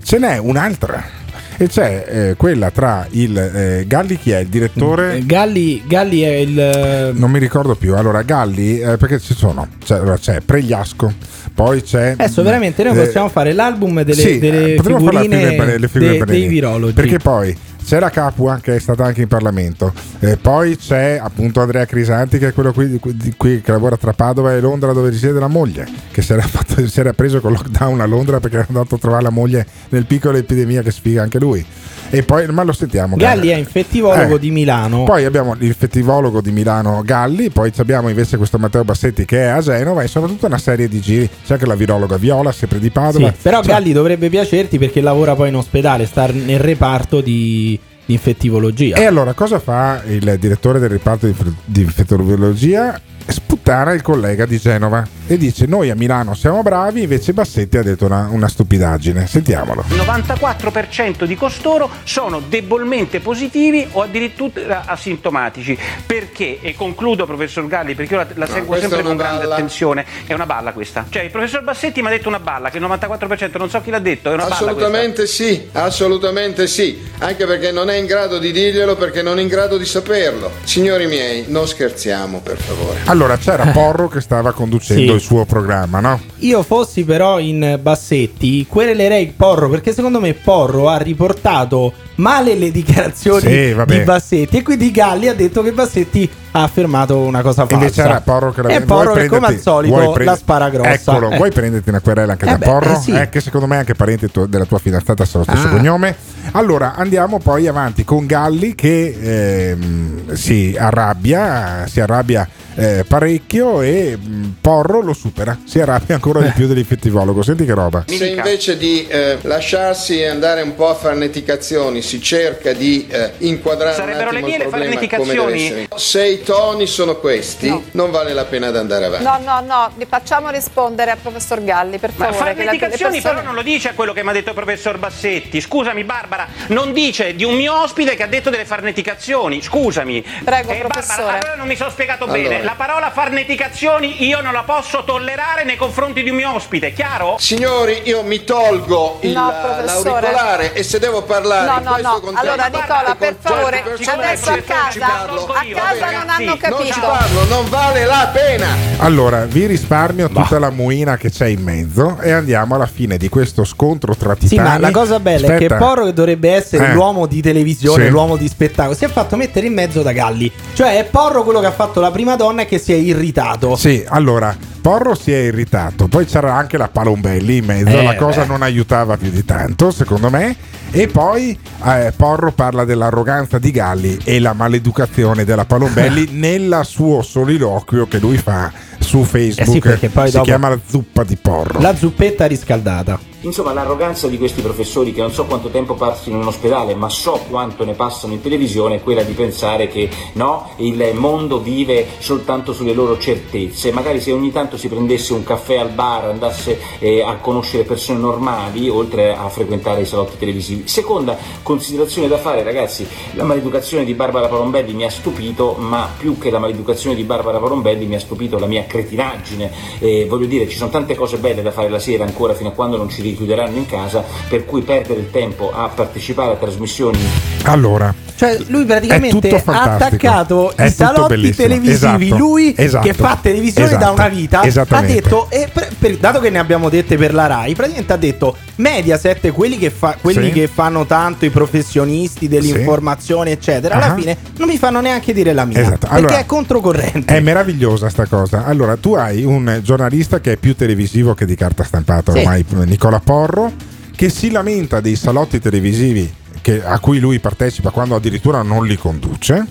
ce n'è un'altra. E c'è eh, quella tra il eh, Galli, chi è il direttore? Eh, Galli, Galli è il. eh, Non mi ricordo più. Allora, Galli, perché ci sono? C'è, allora, c'è Pregliasco, poi c'è. Adesso veramente noi eh, possiamo fare l'album delle, sì, delle eh, fare figurine, figura- le figure de- dei virologi. Perché poi c'è la Capua che è stata anche in Parlamento, eh, poi c'è appunto Andrea Crisanti che è quello qui, qui- qui che lavora tra Padova e Londra dove risiede la moglie, che si era, *laughs* fatto- si era preso con lockdown a Londra perché era andato a trovare la moglie nel piccolo epidemia che sfiga anche lui. E poi, ma lo sentiamo. Galli è infettivologo Eh. di Milano. Poi abbiamo l'infettivologo di Milano Galli, poi abbiamo invece questo Matteo Bassetti che è a Genova e soprattutto una serie di giri. C'è anche la virologa Viola, sempre di Padova. Sì, però Cioè, Galli dovrebbe piacerti perché lavora poi in ospedale, sta nel reparto di, infettivologia. E allora cosa fa il direttore del reparto di infettivologia? Sputtana il collega di Genova e dice noi a Milano siamo bravi, invece Bassetti ha detto una, una stupidaggine. Sentiamolo. Il 94% di costoro sono debolmente positivi o addirittura asintomatici. Perché? E concludo, professor Galli, perché io la, la seguo questa sempre con grande balla. attenzione. È una balla questa. Cioè, il professor Bassetti mi ha detto una balla, che il 94%, non so chi l'ha detto, è una balla questa. Assolutamente sì, assolutamente sì, anche perché non è in grado di dirglielo perché non è in grado di saperlo. Signori miei, non scherziamo per favore. Allora c'era *laughs* Porro che stava conducendo Sì. il suo programma, no? Io fossi però in Bassetti, querelerei Porro perché secondo me Porro ha riportato male le dichiarazioni Sì, di Bassetti e quindi Galli ha detto che Bassetti ha affermato una cosa falsa. Invece era Porro che E vuoi Porro che come al solito vuoi prende- la spara grossa. Eccolo, Eh. vuoi prenderti una querela anche Eh da beh, Porro? eh sì. Eh, che secondo me è anche parente tuo- della tua fidanzata ha lo stesso Ah. cognome. Allora andiamo poi avanti con Galli che ehm, si arrabbia, si arrabbia eh, parecchio e mh, Porro lo supera, si arrabbia ancora di più dell'infettivologo. Senti che roba. Se invece di eh, lasciarsi andare un po' a farneticazioni si cerca di eh, inquadrare Sarebbero un le mie il le farneticazioni? deve essere. Se i toni sono questi, non vale la pena di andare avanti. No, no, no, li facciamo rispondere al professor Galli, per Ma favore. le farneticazioni persone- però non lo dice a quello che mi ha detto il professor Bassetti. Scusami Barbara, non dice di un mio ospite che ha detto delle farneticazioni. Scusami. Prego, Eh, Barbara, professore. allora non mi sono spiegato Allora, bene. La parola farneticazioni io non la posso tollerare nei confronti di un mio ospite, chiaro? Signori, io mi tolgo il, No, l'auricolare e se devo parlare No, no, no. Allora, Nicola, per favore, adesso a casa, a casa non hanno non ci capito. parlo, non vale la pena. Allora, vi risparmio tutta la muina che c'è in mezzo e andiamo alla fine di questo scontro tra Sì, titani. ma la cosa bella è che Aspetta. Porro, che dovrebbe essere Eh. l'uomo di televisione, Sì. l'uomo di spettacolo, si è fatto mettere in mezzo da Galli. Cioè, è Porro quello che ha fatto la prima donna e che si è irritato. Sì, allora, Porro si è irritato, poi c'era anche la Palombelli in mezzo, Eh, la cosa beh. non aiutava più di tanto, secondo me. E poi eh, Porro parla dell'arroganza di Galli e la maleducazione della Palombelli *laughs* nel suo soliloquio che lui fa su Facebook. Eh sì, perché poi si dopo- chiama la zuppa di Porro. La zuppetta riscaldata. Insomma, l'arroganza di questi professori che non so quanto tempo passino in ospedale, ma so quanto ne passano in televisione, è quella di pensare che no, il mondo vive soltanto sulle loro certezze. Magari se ogni tanto si prendesse un caffè al bar, andasse eh, a conoscere persone normali, oltre a frequentare i salotti televisivi. Seconda considerazione da fare, ragazzi, la maleducazione di Barbara Parombelli mi ha stupito, ma più che la maleducazione di Barbara Parombelli mi ha stupito la mia cretinaggine. Eh, voglio dire, ci sono tante cose belle da fare la sera ancora fino a quando non ci richiuderanno in casa, per cui perdere il tempo a partecipare a trasmissioni Allora, Cioè, lui praticamente ha attaccato È i salotti bellissimo. televisivi. Esatto. Lui Esatto. che fa televisione da Esatto. una vita ha detto, e per- per- dato che ne abbiamo dette per la Rai, praticamente ha detto Mediaset, quelli che, fa- quelli Sì. che fanno tanto i professionisti dell'informazione, eccetera, alla Ah. fine non mi fanno neanche dire la mia. Esatto. Perché Allora, è controcorrente. È meravigliosa sta cosa. Allora, tu hai un giornalista che è più televisivo che di carta stampata Sì. ormai, Nicola Porro, che si lamenta dei salotti televisivi che- a cui lui partecipa quando addirittura non li conduce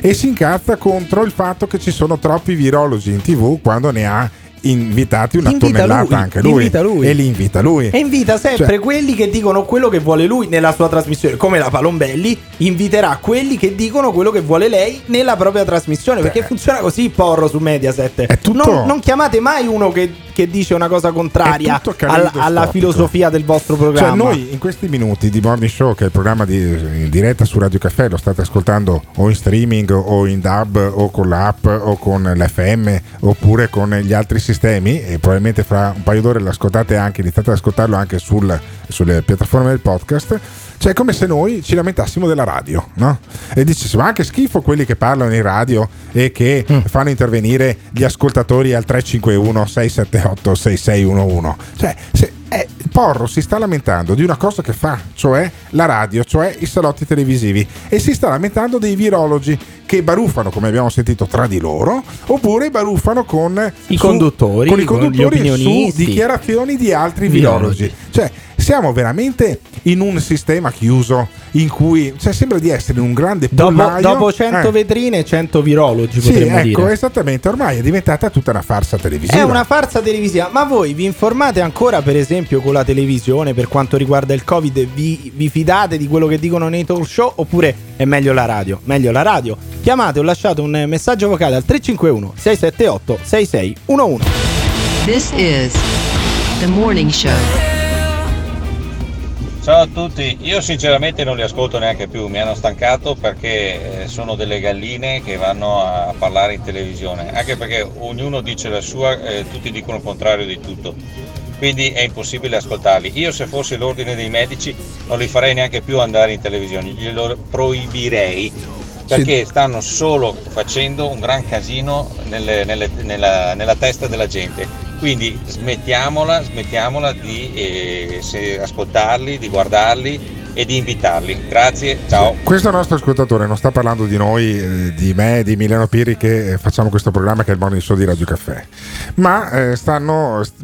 e si incazza contro il fatto che ci sono troppi virologi in tv quando ne ha invitati una Invita tonnellata lui, anche lui, invita lui. e li invita lui. E invita sempre Cioè- quelli che dicono quello che vuole lui nella sua trasmissione, come la Palombelli inviterà quelli che dicono quello che vuole lei nella propria trasmissione, perché funziona così Porro su Mediaset. tutto- non, non chiamate mai uno che, che dice una cosa contraria alla, alla filosofia del vostro Cioè, programma. noi in questi minuti di Morning Show, che è il programma di- in diretta su Radio Caffè, lo state ascoltando o in streaming o in DAB o con l'app o con l'FM oppure con gli altri sistemi e probabilmente fra un paio d'ore l'ascoltate anche, iniziate ad ascoltarlo anche sul- sulle piattaforme del podcast. Cioè, è come se noi ci lamentassimo della radio, no? E dicessimo anche schifo quelli che parlano in radio e che fanno intervenire gli ascoltatori al 351 678 6611. Cioè, se, eh, Porro si sta lamentando di una cosa che fa, cioè la radio, cioè i salotti televisivi, e si sta lamentando dei virologi che baruffano, come abbiamo sentito, tra di loro, oppure baruffano con I conduttori, con i con gli conduttori su opinionisti. dichiarazioni di altri Virologi. virologi. Cioè, siamo veramente in un sistema chiuso in cui cioè, sembra di essere in un grande Dopo, pollaio. dopo 100 Eh. vetrine, 100 virologi, Sì, potremmo ecco, dire. esattamente, ormai è diventata tutta una farsa televisiva. È una farsa televisiva, ma voi vi informate ancora per esempio con la televisione per quanto riguarda il Covid? Vi, vi fidate di quello che dicono nei talk show oppure è meglio la radio? Meglio la radio. Chiamate o lasciate un messaggio vocale al 351 678 6611. This is the morning show. Ciao a tutti, io sinceramente non li ascolto neanche più, mi hanno stancato perché eh, sono delle galline che vanno a parlare in televisione, anche perché ognuno dice la sua, eh, tutti dicono il contrario di tutto, quindi è impossibile ascoltarli. Io se fossi l'ordine dei medici non li farei neanche più andare in televisione, glielo proibirei perché stanno solo facendo un gran casino nelle- nelle- nella, nella testa della gente. Quindi smettiamola, smettiamola di eh, ascoltarli, di guardarli e di invitarli. Grazie, ciao. Questo nostro ascoltatore non sta parlando di noi, eh, di me, di Milano Piri che eh, facciamo questo programma che è il Morning Show di Radio Caffè, ma eh, stanno, st-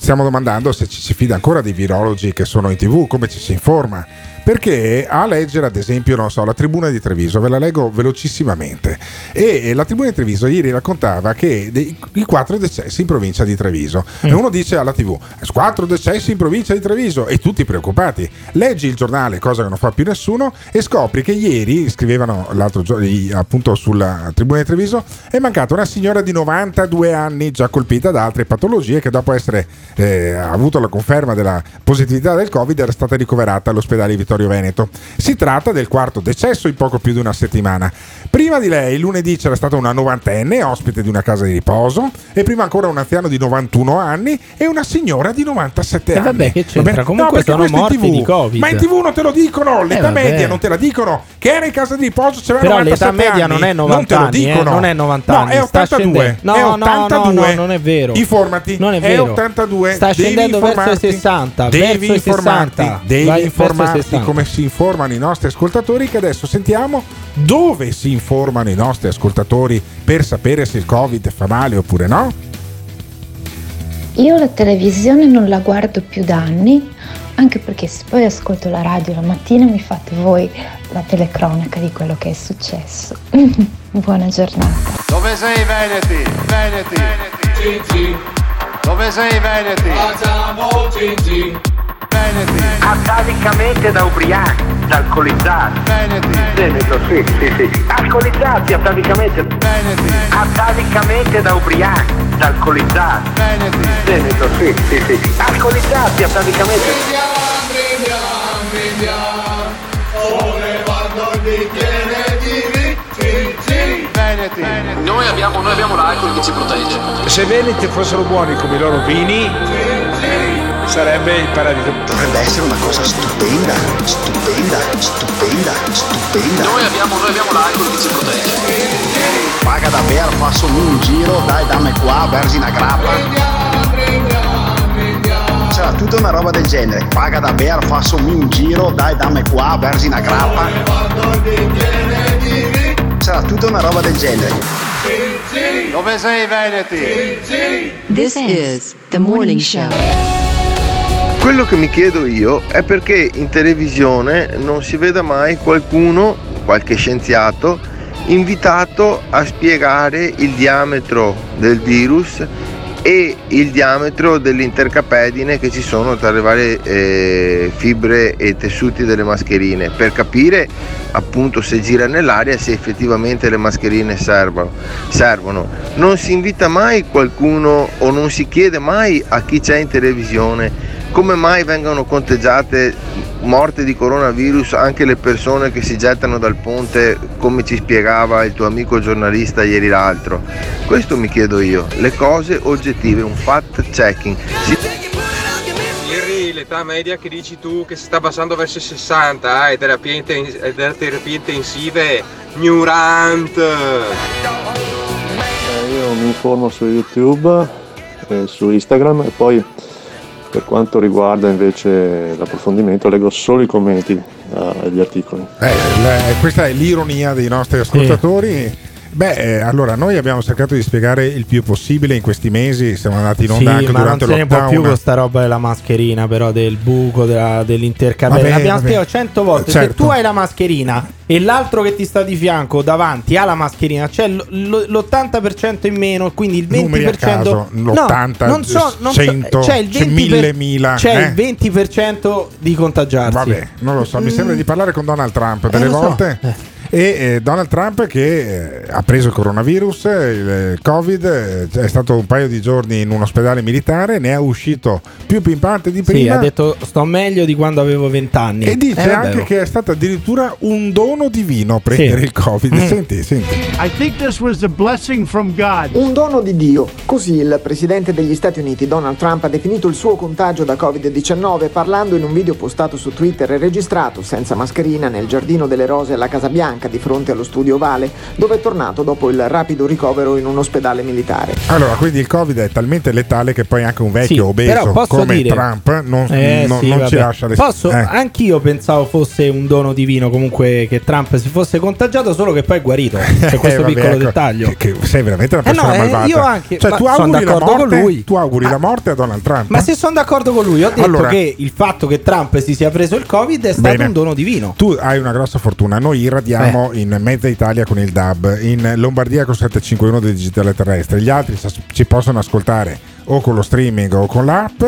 stiamo domandando se ci si fida ancora dei virologi che sono in tv, come ci si informa. Perché a leggere, ad esempio, non so, la tribuna di Treviso, ve la leggo velocissimamente. E la tribuna di Treviso ieri raccontava che dei, i quattro decessi in provincia di Treviso. E uno dice alla TV: quattro decessi in provincia di Treviso, e tutti preoccupati. Leggi il giornale, cosa che non fa più nessuno, e scopri che ieri, scrivevano l'altro giorno, appunto sulla tribuna di Treviso, è mancata una signora di 92 anni, già colpita da altre patologie, che dopo essere eh, avuto la conferma della positività del Covid era stata ricoverata all'ospedale Vittorio veneto. Si tratta del quarto decesso in poco più di una settimana. Prima di lei, lunedì c'era stata una novantenne, ospite di una casa di riposo, e prima ancora un anziano di 91 anni e una signora di 97 E anni. Eh, vabbè, che c'entra? Vabbè, Comunque perché sono morti TV. di Covid. Ma in TV non te lo dicono, l'età Eh, media non te la dicono. Che era in casa di riposo c'era Però 97 l'età media anni. non è 90 non te lo eh, dicono. non è 90 no, anni, è sta 82. scendendo. No, è no, no, 82. no, non è vero. Informati. Non è È vero. 82. Sta Devi scendendo verso i informarti. 60, Devi informarti. 60. Devi Vai informarti 60. come si informano i nostri ascoltatori. Che adesso sentiamo dove si informano i nostri ascoltatori per sapere se il Covid fa male oppure no. Io la televisione non la guardo più da anni, anche perché se poi ascolto la radio la mattina mi fate voi la telecronaca di quello che è successo. *laughs* Buona giornata. Dove sei Veneti? Veneti. Gigi. Dove sei Veneti? Facciamo Gigi. Veneti. Atavicamente da ubriachi, da alcolizzati. Veneti. Veneto, sì, sì, sì. Alcolizzati atavicamente. Veneti. Atavicamente da ubriachi, da alcolizzati. Veneti. Veneto, sì, sì, sì. Alcolizzati atavicamente. Veneti. Noi abbiamo, noi abbiamo l'alcol che ci protegge. Se Veneti fossero buoni come i loro vini, sarebbe il paradiso. Dovrebbe essere una cosa stupenda, stupenda, stupenda, stupenda. Noi abbiamo, noi abbiamo l'alcol che ci protegge. Paga davvero, faço-me un giro, dai dammi qua, versi una grappa. C'era tutta una roba del genere. Paga davvero, faço-me un giro, dai dammi qua, versi una grappa. C'era tutta una roba del genere. Dove sei Veneti? This is the morning show. Quello che mi chiedo io è perché in televisione non si veda mai qualcuno, qualche scienziato, invitato a spiegare il diametro del virus e il diametro dell'intercapedine che ci sono tra le varie eh, fibre e tessuti delle mascherine per capire appunto se gira nell'aria se effettivamente le mascherine servono. servono. Non si invita mai qualcuno o non si chiede mai a chi c'è in televisione come mai vengono conteggiate morte di coronavirus anche le persone che si gettano dal ponte come ci spiegava il tuo amico giornalista ieri l'altro. Questo mi chiedo io, le cose oggettive, un fact checking. Si- Ieri l'età media che dici tu che si sta passando verso i 60 eh, e terapie, inten- delle terapie intensive, Nurant. Eh, io mi informo su YouTube, eh, su Instagram e poi per quanto riguarda invece l'approfondimento leggo solo i commenti eh, agli articoli. Eh, la- questa è l'ironia dei nostri ascoltatori. Beh, eh, allora noi abbiamo cercato di spiegare il più possibile in questi mesi, siamo andati in Sì, onda anche ma non durante se il ne può più lockdown. con sta roba della mascherina, però del buco, della- dell'intercapedine. Vabbè, Abbiamo vabbè. spiegato cento volte. Se Certo. tu hai la mascherina e l'altro che ti sta di fianco davanti ha la mascherina, c'è l- l- l'80% in meno, quindi il 20%. Numeri a caso, l'80, no, non so, non so, 100, c'è il c'è 20%, mille, mila, c'è eh? il 20% di contagiarsi. Vabbè, non lo so, mi sembra di parlare con Donald Trump delle lo so. volte. E eh, Donald Trump che eh, ha preso il coronavirus, il Covid, eh, è stato un paio di giorni in un ospedale militare, ne è uscito più pimpante di Sì, prima. ha detto sto meglio di quando avevo 20 anni. E dice Eh, anche oh. che è stato addirittura un dono divino prendere Sì. il Covid. Mm. Senti, senti. I think this was a blessing from God. Un dono di Dio. Così il presidente degli Stati Uniti Donald Trump ha definito il suo contagio da Covid-19 parlando in un video postato su Twitter e registrato senza mascherina nel giardino delle rose alla Casa Bianca di fronte allo studio ovale, dove è tornato dopo il rapido ricovero in un ospedale militare. Allora, quindi il Covid è talmente letale che poi anche un vecchio Sì, obeso come dire- Trump non, Eh, non- sì, non ci lascia le Posso, eh. anch'io pensavo fosse un dono divino comunque che Trump si fosse contagiato, solo che poi è guarito. *laughs* C'è questo Eh, vabbè, piccolo ecco, dettaglio. Che, che sei veramente una Eh no, persona eh, malvata. io anche- cioè, tu auguri, la morte, con lui. tu auguri la morte a Donald Trump. Ma se sono d'accordo con lui, ho detto Allora- che il fatto che Trump si sia preso il Covid è stato Bene. un dono divino. Tu hai una grossa fortuna. Noi irradiamo in mezza Italia con il DAB, in Lombardia con 751 del digitale terrestre. Gli altri ci possono ascoltare o con lo streaming o con l'app.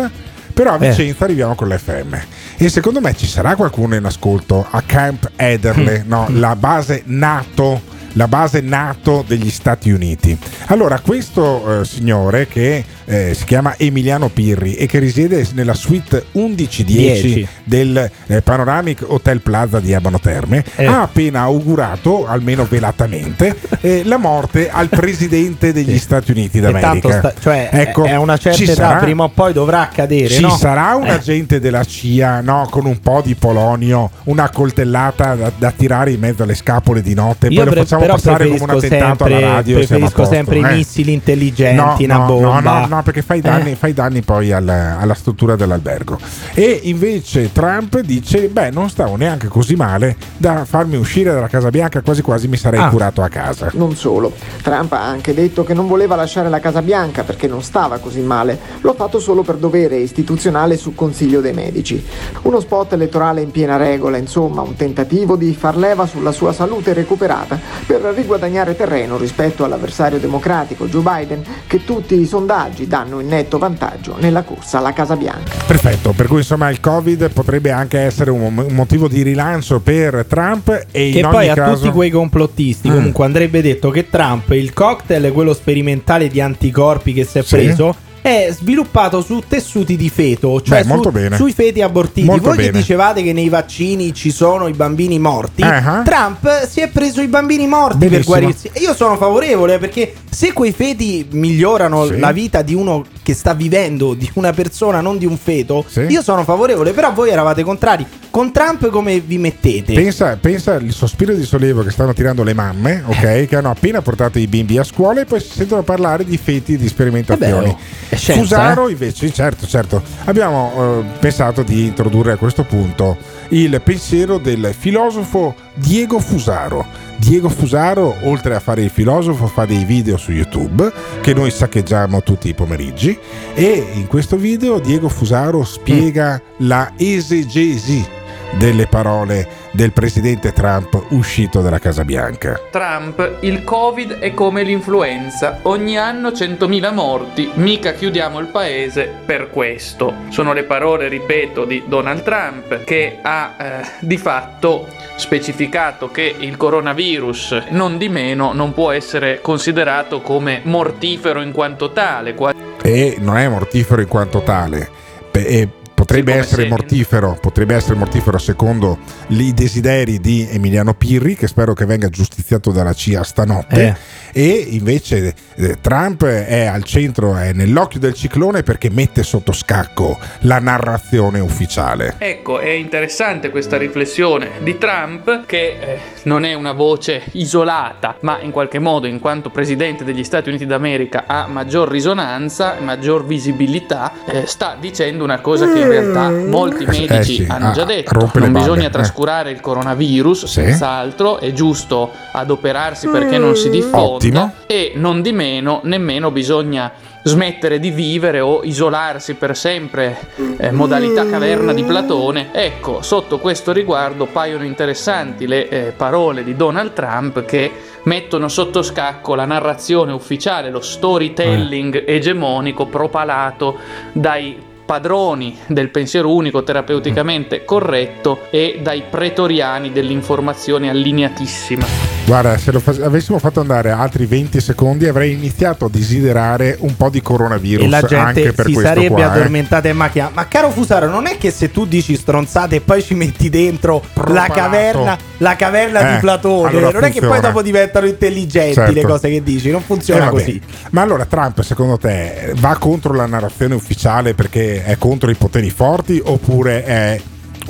Però a Eh. Vicenza arriviamo con l'FM. E secondo me ci sarà qualcuno in ascolto a Camp Ederle, Mm. no? la base NATO. La base NATO degli Stati Uniti. Allora, questo eh, signore che eh, si chiama Emiliano Pirri e che risiede nella suite 1110 Dieci. del eh, Panoramic Hotel Plaza di Abano Terme, Eh. ha appena augurato, almeno velatamente, *laughs* eh, la morte al presidente degli Stati Uniti d'America. sta- cioè, Ecco, è una certa età, sarà- prima o poi dovrà accadere. ci no? sarà un Eh. agente della CIA no, con un po' di polonio, una coltellata da, da tirare in mezzo alle scapole di notte, Io poi lo pre- facciamo però passare come un preferisco attentato sempre, alla radio. preferisco sempre i eh. missili intelligenti, No, una no, bomba. No, no, no, perché fai danni, Eh. fai danni poi al- alla struttura dell'albergo. E invece Trump dice: Beh, non stavo neanche così male da farmi uscire dalla Casa Bianca, quasi quasi mi sarei Ah. curato a casa. Non solo, Trump ha anche detto che non voleva lasciare la Casa Bianca perché non stava così male, lo ha fatto solo per dovere istituzionale su consiglio dei medici. Uno spot elettorale in piena regola, insomma, un tentativo di far leva sulla sua salute recuperata per riguadagnare terreno rispetto all'avversario democratico Joe Biden che tutti i sondaggi danno in netto vantaggio nella corsa alla Casa Bianca. Perfetto, per cui insomma il Covid potrebbe anche essere un, motivo di rilancio per Trump e Che in poi ogni a caso... tutti quei complottisti Mm. comunque andrebbe detto che Trump il cocktail, quello sperimentale di anticorpi che si è Sì. preso, è sviluppato su tessuti di feto, cioè Beh, su- molto bene. sui feti abortiti. Molto Voi che bene. dicevate che nei vaccini ci sono i bambini morti, Ah. Trump si è preso i bambini morti per Benissimo. guarirsi. E io sono favorevole perché se quei feti migliorano Sì. la vita di uno che sta vivendo, di una persona, non di un feto, Sì. io sono favorevole. Però voi eravate contrari. Con Trump come vi mettete? Pensa, pensa al sospiro di sollievo che stanno tirando le mamme, ok? Che hanno appena portato i bimbi a scuola e poi si sentono parlare di feti di sperimentazioni. Eh scienza, Fusaro invece, certo, certo. Abbiamo eh, pensato di introdurre a questo punto il pensiero del filosofo Diego Fusaro. Diego Fusaro, oltre a fare il filosofo, fa dei video su YouTube che noi saccheggiamo tutti i pomeriggi e in questo video Diego Fusaro spiega la esegesi delle parole del presidente Trump uscito dalla Casa Bianca. Trump, il Covid è come l'influenza, ogni anno 100.000 morti, mica chiudiamo il paese per questo. Sono le parole, ripeto, di Donald Trump che ha eh, di fatto specificato che il coronavirus non di meno non può essere considerato come mortifero in quanto tale. E non è mortifero in quanto tale. Pe- potrebbe essere mortifero, potrebbe essere mortifero secondo i desideri di Emiliano Pirri, che spero che venga giustiziato dalla CIA stanotte. E invece eh, Trump è al centro, è nell'occhio del ciclone perché mette sotto scacco la narrazione ufficiale. Ecco, è interessante questa riflessione di Trump che eh, non è una voce isolata, ma in qualche modo in quanto presidente degli Stati Uniti d'America ha maggior risonanza, maggior visibilità, eh, sta dicendo una cosa che in realtà molti Eh, medici sì, hanno ah, già detto. Non bisogna eh. trascurare il coronavirus, Sì. senz'altro, è giusto adoperarsi perché non si diffonda Ottimo. e non di meno nemmeno bisogna smettere di vivere o isolarsi per sempre eh, modalità caverna di Platone. Ecco sotto questo riguardo paiono interessanti le eh, parole di Donald Trump che mettono sotto scacco la narrazione ufficiale lo storytelling egemonico propalato dai padroni del pensiero unico terapeuticamente corretto e dai pretoriani dell'informazione allineatissima Guarda, se lo fa- avessimo fatto andare altri 20 secondi avrei iniziato a desiderare un po' di coronavirus E la gente anche per si sarebbe qua. eh. addormentata in macchina. Ma caro Fusaro, non è che se tu dici stronzate e poi ci metti dentro la Propalato. caverna, la caverna Eh, di Platone, allora non è che poi funziona. dopo diventano intelligenti Certo. le cose che dici, non funziona Eh, così. Ma allora Trump, secondo te, va contro la narrazione ufficiale perché è contro i poteri forti oppure è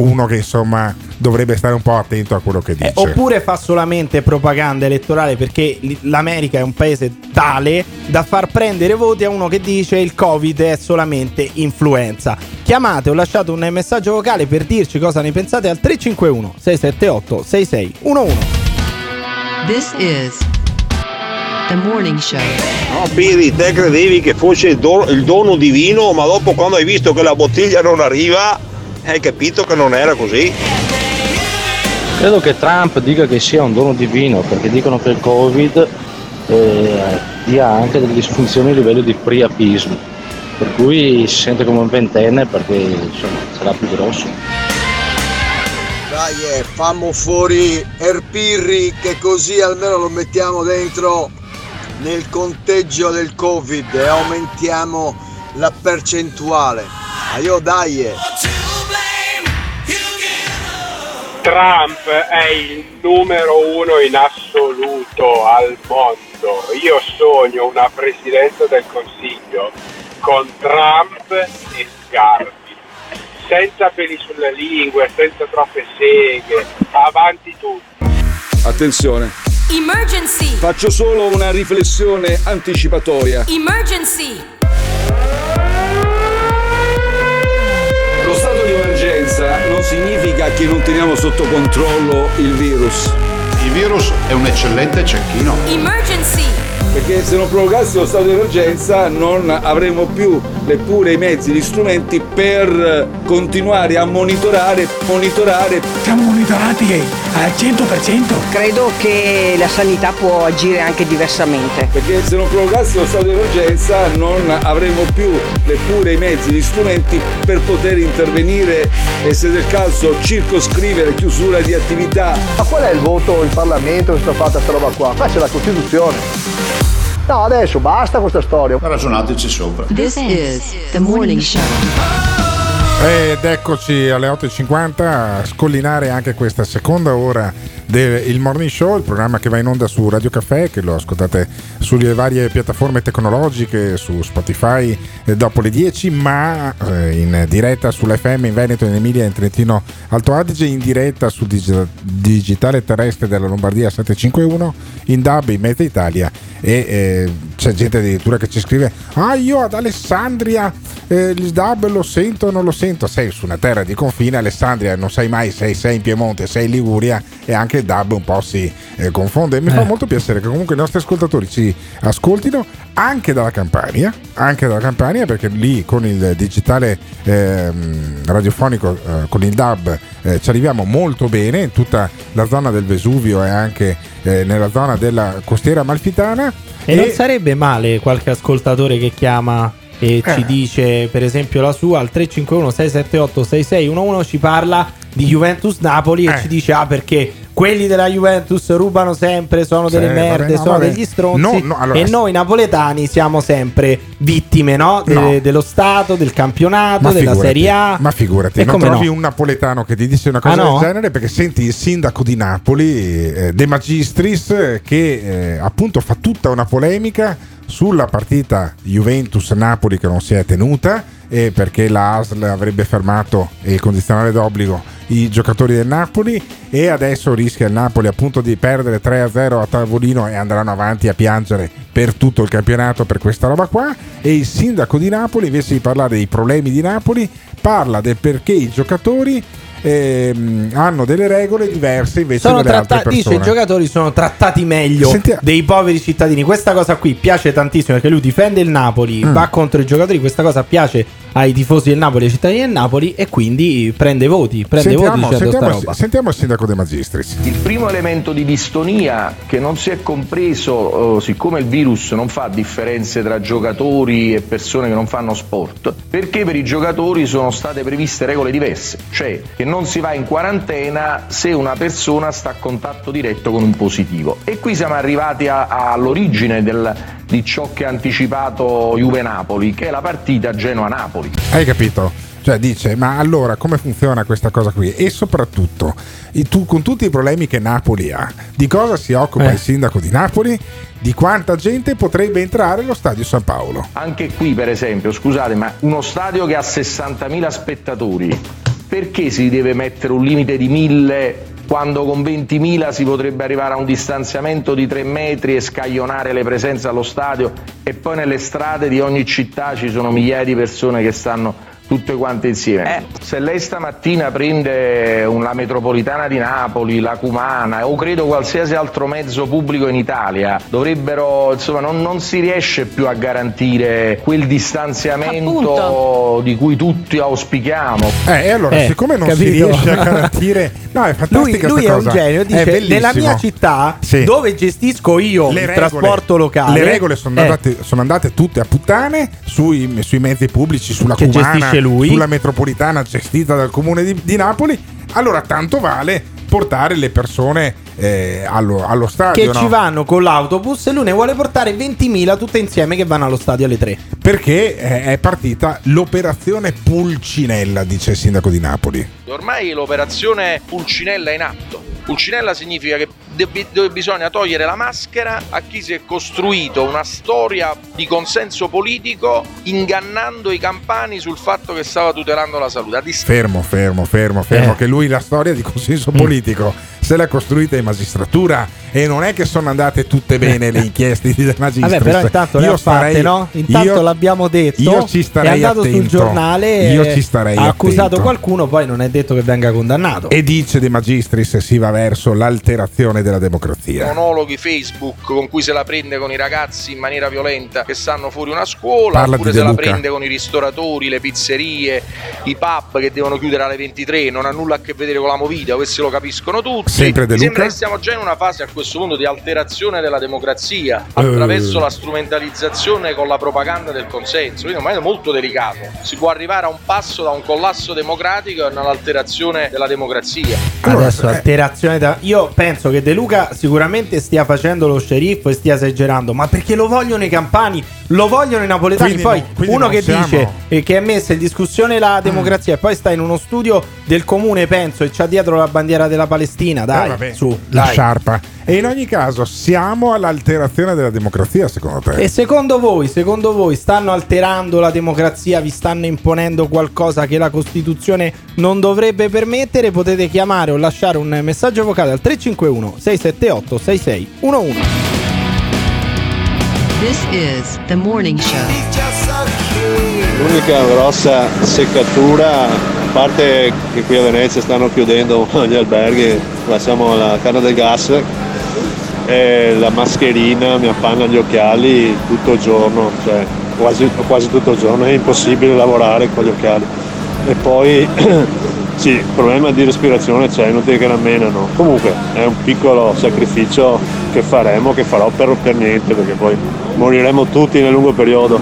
uno che insomma dovrebbe stare un po' attento a quello che dice? Eh, oppure fa solamente propaganda elettorale perché l'America è un paese tale da far prendere voti a uno che dice il Covid è solamente influenza. Chiamate o lasciate un messaggio vocale per dirci cosa ne pensate al 351 678 6611. This is the morning show. No, Piri, te credevi che fosse il, do- il dono divino, ma dopo quando hai visto che la bottiglia non arriva, hai capito che non era così. Credo che Trump dica che sia un dono divino perché dicono che il Covid eh, dia anche delle disfunzioni a livello di priapismo, per cui si sente come un ventenne perché insomma sarà più grosso. Dai, eh, fammo fuori Erpirri che così almeno lo mettiamo dentro nel conteggio del Covid e aumentiamo la percentuale. Ma io dai! eh. Trump è il numero uno in assoluto al mondo. Io sogno una presidenza del Consiglio con Trump e Sgarbi, senza peli sulle lingue, senza troppe seghe, avanti tutti. Attenzione, Emergency! faccio solo una riflessione anticipatoria. Emergency! Emergenza non significa che non teniamo sotto controllo il virus. Il virus è un eccellente cecchino. Emergency! Perché se non prorogassimo lo stato di emergenza non avremo più neppure i mezzi, gli strumenti per continuare a monitorare, monitorare. Siamo monitorati al 100%. Credo che la sanità può agire anche diversamente. Perché se non prorogassimo lo stato di emergenza non avremo più neppure i mezzi, gli strumenti per poter intervenire e se del caso circoscrivere chiusura di attività. Ma qual è il voto in Parlamento che sta fatta sta roba qua? Qua c'è la Costituzione. No, adesso basta questa storia. Ragionateci sopra. This is the morning show. Ed eccoci alle 8.50 a scollinare anche questa seconda ora del Morning Show, il programma che va in onda su Radio Caffè, che lo ascoltate sulle varie piattaforme tecnologiche, su Spotify eh, dopo le 10, ma eh, in diretta sull'FM in Veneto, in Emilia, in Trentino Alto Adige, in diretta sul digi- digitale terrestre della Lombardia 751, in DAB in Mezza Italia e eh, c'è gente addirittura che ci scrive ah io ad Alessandria eh, il DAB lo sento o non lo sento? Sei su una terra di confine Alessandria non sai mai se sei in Piemonte sei in Liguria e anche il DAB un po' si eh, confonde mi fa Eh. molto piacere che comunque i nostri ascoltatori ci ascoltino anche dalla Campania anche dalla Campania perché lì con il digitale ehm, radiofonico eh, con il DAB eh, ci arriviamo molto bene in tutta la zona del Vesuvio e anche eh, nella zona della costiera amalfitana E, non sarebbe male qualche ascoltatore che chiama e ci Eh. dice, per esempio, la sua al 351 678 6611 ci parla di Juventus Napoli Eh. e ci dice: Ah, perché quelli della Juventus rubano sempre, sono Sì, delle vabbè, merde, no, sono vabbè. degli stronzi. No, no, allora- e noi napoletani siamo sempre vittime no? De- dello Stato, del campionato, Ma della figurati, Serie A. ma figurati, E non trovi un napoletano che ti dice una cosa Ah, del genere perché senti il sindaco di Napoli, eh, De Magistris, eh, che eh, appunto fa tutta una polemica sulla partita Juventus-Napoli che non si è tenuta e perché la ASL avrebbe fermato il condizionale d'obbligo i giocatori del Napoli e adesso rischia il Napoli appunto di perdere 3-0 a tavolino e andranno avanti a piangere per tutto il campionato per questa roba qua e il sindaco di Napoli invece di parlare dei problemi di Napoli parla del perché i giocatori ehm, hanno delle regole diverse invece Sono delle altre trattati, dice persone i giocatori sono trattati meglio Senti- dei poveri cittadini. Questa cosa qui piace tantissimo perché lui difende il Napoli, Mm. va contro i giocatori. Questa cosa piace ai tifosi del Napoli, ai cittadini del Napoli e quindi prende voti. Prende voti sentiamo, sta sentiamo, roba. sentiamo il sindaco De Magistris Il primo elemento di distonia che non si è compreso, eh, siccome il virus non fa differenze tra giocatori e persone che non fanno sport, perché per i giocatori sono state previste regole diverse, cioè che non si va in quarantena se una persona sta a contatto diretto con un positivo. E qui siamo arrivati a- all'origine del- di ciò che ha anticipato Juve Napoli, che è la partita Genoa-Napoli. Hai capito? Cioè dice, ma allora come funziona questa cosa qui? E soprattutto, tu, con tutti i problemi che Napoli ha, di cosa si occupa Eh. il sindaco di Napoli? Di quanta gente potrebbe entrare allo stadio San Paolo? Anche qui, per esempio, scusate, ma uno stadio che ha 60.000 spettatori, perché si deve mettere un limite di 1000 quando con 20.000 si potrebbe arrivare a un distanziamento di 3 metri e scaglionare le presenze allo stadio e poi nelle strade di ogni città ci sono migliaia di persone che stanno tutte quante insieme. Se lei stamattina prende una metropolitana di Napoli, la Cumana o credo qualsiasi altro mezzo pubblico in Italia, dovrebbero, insomma, non, non si riesce più a garantire quel distanziamento di cui tutti auspichiamo. Eh, e allora, Eh, siccome non si capito? riesce a *laughs* garantire... No, è Lui, fantastica lui è sta un cosa. genio, È dice nella mia città Sì. dove gestisco io Le il regole- trasporto locale. Le regole sono, eh, andate, sono andate tutte a puttane sui, sui mezzi pubblici, sulla Che Cumana, lui. sulla metropolitana gestita dal comune di, di Napoli. Allora tanto vale portare le persone eh, allo, allo stadio. Che no? ci vanno con l'autobus e lui ne vuole portare 20.000 tutte insieme che vanno allo stadio alle 3. Perché eh, è partita l'operazione Pulcinella, dice il sindaco di Napoli. Ormai l'operazione Pulcinella è in atto. Pulcinella significa che bisogna togliere la maschera a chi si è costruito una storia di consenso politico ingannando i campani sul fatto che stava tutelando la salute. Fermo, fermo, fermo, fermo, Eh. che lui la storia di consenso Mm. politico se l'ha costruita in magistratura e non è che sono andate tutte bene le *laughs* inchieste di magistratura. Vabbè, però intanto le ha fatte, no? Intanto l'abbiamo detto. Io ci starei è andato sul attento. giornale. Io e ci starei Ha accusato attento. qualcuno, poi non è detto che venga condannato. E dice De Magistris si va verso l'alterazione della democrazia. monologhi Facebook con cui se la prende con i ragazzi in maniera violenta che stanno fuori una scuola, Parla oppure di se la Luca. prende con i ristoratori, le pizzerie, i pub che devono chiudere alle 23, non ha nulla a che vedere con la movida, questo lo capiscono tutti. Sempre De Mi sembra Luca. che stiamo già in una fase a questo punto di alterazione della democrazia attraverso Eh. la strumentalizzazione con la propaganda del consenso, quindi ormai è molto delicato. Si può arrivare a un passo da un collasso democratico a un'alterazione della democrazia. Adesso alterazione da. Io penso che De Luca sicuramente stia facendo lo sceriffo e stia esagerando, ma perché lo vogliono i campani, lo vogliono i napoletani. Quindi poi no- quindi uno che siamo- dice eh, che è messa in discussione la democrazia e poi sta in uno studio del comune, penso, e c'ha dietro la bandiera della Palestina. Dai, Eh, vabbè, su, la dai. sciarpa. E in ogni caso siamo all'alterazione della democrazia secondo te? E secondo voi, secondo voi stanno alterando la democrazia, vi stanno imponendo qualcosa che la Costituzione non dovrebbe permettere? Potete chiamare o lasciare un messaggio vocale al 351 678 6611. This is the morning show. L'unica grossa seccatura, a parte che qui a Venezia stanno chiudendo *laughs* gli alberghi, lasciamo la canna del gas, e la mascherina mi appanna gli occhiali tutto il giorno, cioè quasi, quasi tutto il giorno, è impossibile lavorare con gli occhiali. E poi *clears throat* sì, il problema di respirazione c'è, inutile che la menano. Comunque è un piccolo sacrificio che faremo, che farò per, per niente, perché poi moriremo tutti nel lungo periodo.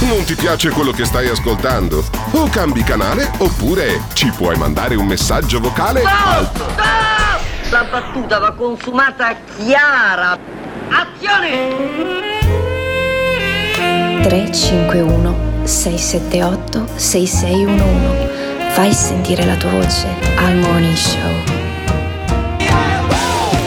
Non ti piace quello che stai ascoltando? O cambi canale oppure ci puoi mandare un messaggio vocale al La battuta va consumata chiara. Azione! 351 678 6611 Fai sentire la tua voce al Morning Show.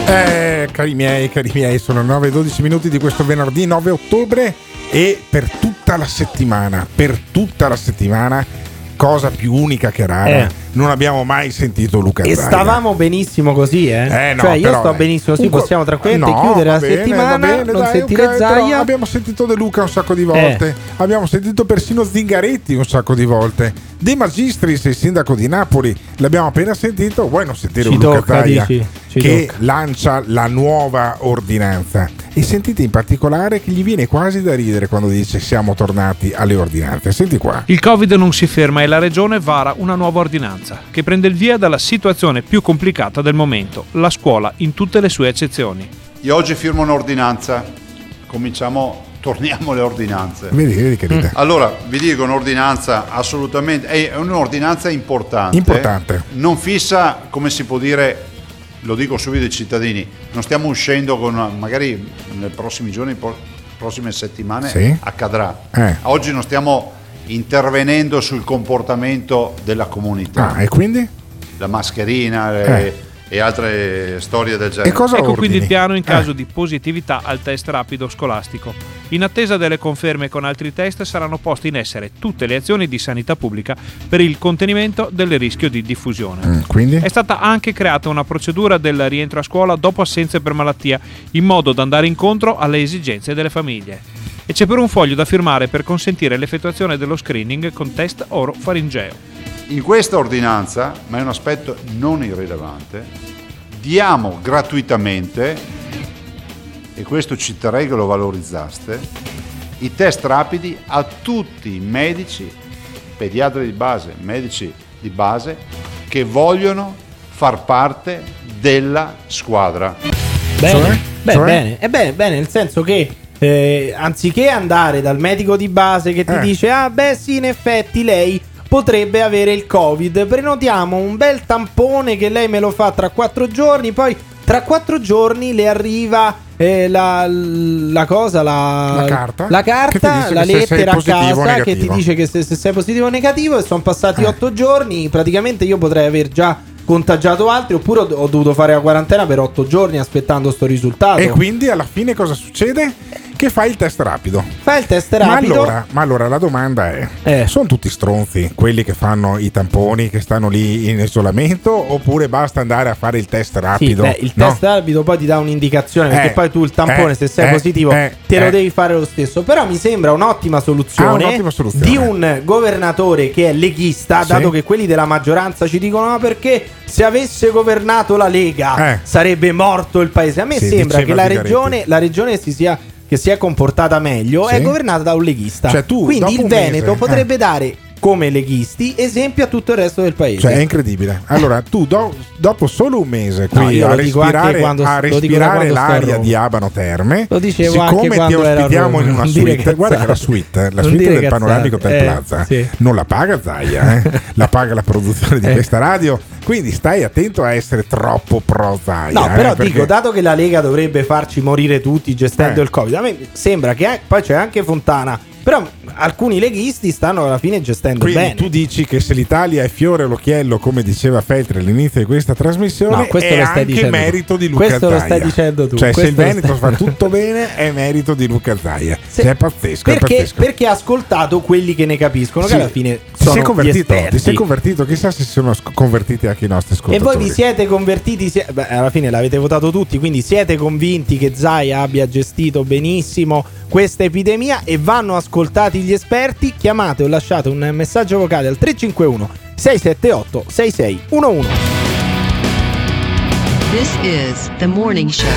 Eh, cari miei, cari miei, sono 9 e 12 minuti di questo venerdì 9 ottobre e per tutta la settimana, per tutta la settimana, cosa più unica che rara, Eh. Non abbiamo mai sentito Luca E Zaia. stavamo benissimo così, eh? Eh, no, cioè, io però, sto eh. benissimo, sì, Comunque- possiamo tranquillamente No, chiudere la bene, settimana, bene, non dai, sentire ok, però Zaia. Abbiamo sentito De Luca un sacco di Eh. volte, abbiamo sentito persino Zingaretti un sacco di volte. De Magistris, il sindaco di Napoli, l'abbiamo appena sentito. Vuoi non sentire Ci un Luca tocca, Zaia dici? Ci che tocca. lancia la nuova ordinanza? E sentite in particolare che gli viene quasi da ridere quando dice siamo tornati alle ordinanze. Senti qua. Il Covid non si ferma e la Regione vara una nuova ordinanza che prende il via dalla situazione più complicata del momento, la scuola in tutte le sue eccezioni. Io oggi firmo un'ordinanza, cominciamo, *laughs* torniamo alle ordinanze. Vedi, vedi che ride. Allora, vi dico un'ordinanza assolutamente, è un'ordinanza importante. Importante. Non fissa, come si può dire, lo dico subito ai cittadini, non stiamo uscendo con, magari nei prossimi giorni, pro- prossime settimane Sì. accadrà. Eh. Oggi non stiamo intervenendo sul comportamento della comunità. Ah, e quindi? La mascherina e, e altre storie del genere. ecco quindi il piano in caso di positività al test rapido scolastico. In attesa delle conferme con altri test saranno poste in essere tutte le azioni di sanità pubblica per il contenimento del rischio di diffusione. Mm, quindi? È stata anche creata una procedura del rientro a scuola dopo assenze per malattia, in modo da andare incontro alle esigenze delle famiglie. E c'è pure un foglio da firmare per consentire l'effettuazione dello screening con test oro-faringeo. In questa ordinanza, ma è un aspetto non irrilevante, diamo gratuitamente, e questo ci terrei che lo valorizzaste, i test rapidi a tutti i medici, pediatri di base, medici di base, che vogliono far parte della squadra. Bene, Cioè? beh, Cioè? bene, è bene, bene, nel senso che eh, anziché andare dal medico di base che ti Eh. dice ah beh sì in effetti lei potrebbe avere il Covid. Prenotiamo un bel tampone che lei me lo fa tra quattro giorni, poi tra quattro giorni le arriva eh, la, la cosa, la, La carta? la, carta, la lettera a casa che ti dice che se, se sei positivo o negativo e sono Eh. passati otto giorni, praticamente io potrei aver già contagiato altri oppure ho, ho dovuto fare la quarantena per otto giorni aspettando sto risultato. E quindi alla fine cosa succede? Che fai il test rapido. Fai il test Ma rapido. allora, ma allora la domanda è: sono tutti stronzi quelli che fanno i tamponi, che stanno lì in isolamento? Oppure basta andare a fare il test Sì, rapido? beh, il No? test rapido poi ti dà un'indicazione perché Eh, poi tu il tampone eh, se sei eh, positivo eh, te lo eh. devi fare lo stesso però mi sembra un'ottima soluzione, Ah, un'ottima soluzione. di un governatore che è leghista Sì. dato che quelli della maggioranza ci dicono ma perché se avesse governato la Lega Eh. sarebbe morto il paese a me Sì, sembra che la regione, la regione si sia che si è comportata meglio Sì. è governata da un leghista Cioè, tu, quindi il Veneto mese, potrebbe eh. dare come leghisti esempio a tutto il resto del paese Cioè, è incredibile. Allora, tu do- dopo solo un mese qui No, a respirare, quando- a respirare a l'aria di Abano Terme, Lo dicevo siccome ti ospitiamo in una suite, guarda che la suite, la Non suite del Panoramico del Eh, Plaza sì. non la paga Zaia, eh? *laughs* la paga la produzione di Eh. questa radio, quindi stai attento a essere troppo pro Zaia. No, eh, però perché- dico, dato che la Lega dovrebbe farci morire tutti gestendo Eh. il Covid, a me sembra che eh, poi c'è anche Fontana. Però alcuni leghisti stanno alla fine gestendo Quindi bene. tu dici che se l'Italia è fiore all'occhiello, come diceva Feltri all'inizio di questa trasmissione, No, questo è lo stai anche dicendo merito di Luca Questo lo Zaia. stai dicendo tu, Cioè, se il questo lo Veneto stai- fa *laughs* tutto bene, è merito di Luca Zaia. Se- Cioè, è pazzesco, è perché, pazzesco. perché ha ascoltato quelli che ne capiscono, Sì. che alla fine Ti sono sei gli convertito? Ti sei convertito? Chissà se si sono convertiti anche i nostri E ascoltatori. voi vi siete convertiti, sie- beh, alla fine l'avete votato tutti, quindi siete convinti che Zaia abbia gestito benissimo questa epidemia e vanno ascoltati gli esperti? Chiamate o lasciate un messaggio vocale al 351 678 6611. This is the morning show.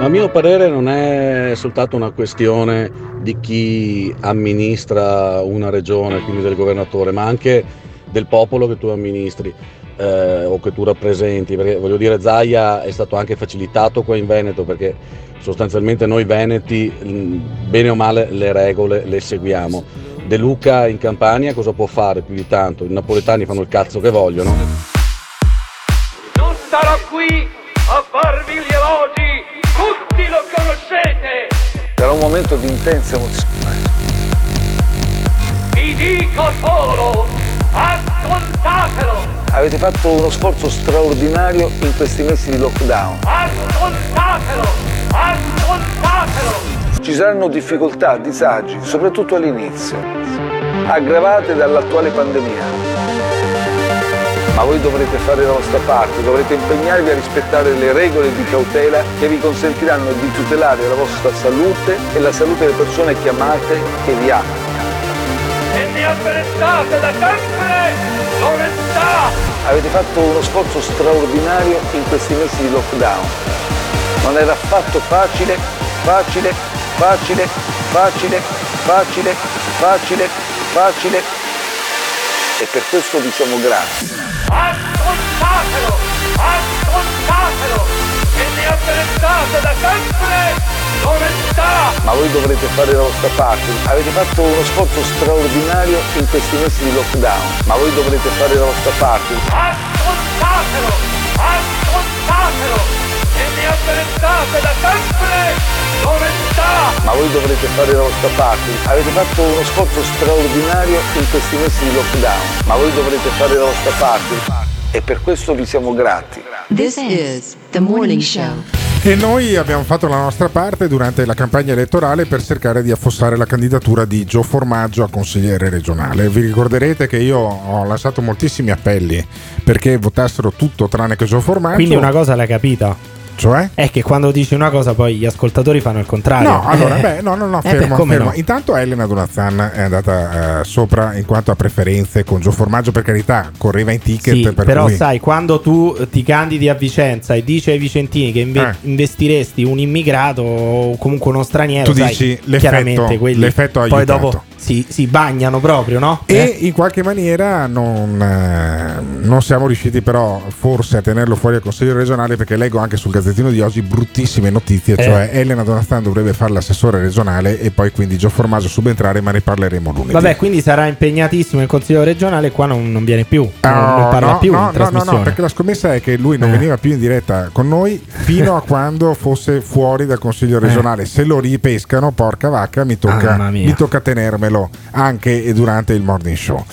A mio parere non è soltanto una questione di chi amministra una regione, quindi del governatore, ma anche del popolo che tu amministri eh, o che tu rappresenti, perché voglio dire Zaia è stato anche facilitato qua in Veneto perché sostanzialmente noi veneti bene o male le regole le seguiamo. De Luca in Campania cosa può fare più di tanto? I napoletani fanno il cazzo che vogliono. Non starò qui a farvi gli elogi, tutti lo conoscete. Era un momento di intensa emozione. Vi dico solo, ascoltatelo, Avete fatto uno sforzo straordinario in questi mesi di lockdown. ascoltatelo, ascoltatelo. Ci saranno difficoltà, disagi, soprattutto all'inizio, aggravate dall'attuale pandemia. Ma voi dovrete fare la vostra parte, dovrete impegnarvi a rispettare le regole di cautela che vi consentiranno di tutelare la vostra salute e la salute delle persone che amate che vi amano. E ne apprezzate da sempre l'onestà. Avete fatto uno sforzo straordinario in questi mesi di lockdown. Non era affatto facile, facile, facile, facile, facile, facile, facile. E per questo diciamo grazie. Ascoltatelo, ascoltatelo. E ne apprezzate da sempre l'onestà. Ma voi dovrete fare la vostra parte. Avete fatto uno sforzo straordinario in questi mesi di lockdown. Ma voi dovrete fare la vostra parte. Ascoltatelo, ascoltatelo. E ne apprezzate da sempre l'onestà. Ma voi dovrete fare la vostra parte. Avete fatto uno sforzo straordinario in questi mesi di lockdown. Ma voi dovrete fare la vostra parte. E per questo vi siamo grati. This is the morning show. E noi abbiamo fatto la nostra parte durante la campagna elettorale per cercare di affossare la candidatura di Gio Formaggio a consigliere regionale. Vi ricorderete che io ho lasciato moltissimi appelli perché votassero tutto tranne che Gio Formaggio. Quindi una cosa l'hai capita. Cioè? È che quando dici una cosa poi gli ascoltatori fanno il contrario. No, allora, *laughs* Eh. beh, no, no, no, Eh, beh, fermo, come fermo. no? Intanto Elena Donazan è andata eh, sopra in quanto a preferenze con Gio Formaggio, per carità, correva in ticket Sì, per però cui... sai, quando tu ti candidi a Vicenza e dici ai vicentini che inve- Eh. investiresti un immigrato o comunque uno straniero, Tu sai, dici chiaramente l'effetto, quelli l'effetto ha poi aiutato. dopo si, si bagnano proprio, no? E Eh? in qualche maniera non, eh, non siamo riusciti però forse a tenerlo fuori al Consiglio regionale perché leggo anche sul Gazzettino di oggi bruttissime notizie, Eh. cioè Elena Donastan dovrebbe fare l'assessore regionale e poi quindi Gio Formaggio subentrare ma ne parleremo lunedì. Vabbè, quindi sarà impegnatissimo il consiglio regionale. Qua non, non viene più, non, Ah, non parla no, più no, no, no, no, perché la scommessa è che lui non Eh. veniva più in diretta con noi fino a *laughs* quando fosse fuori dal consiglio regionale. Se lo ripescano, porca vacca, mi tocca, mi tocca tenermelo anche durante il morning show.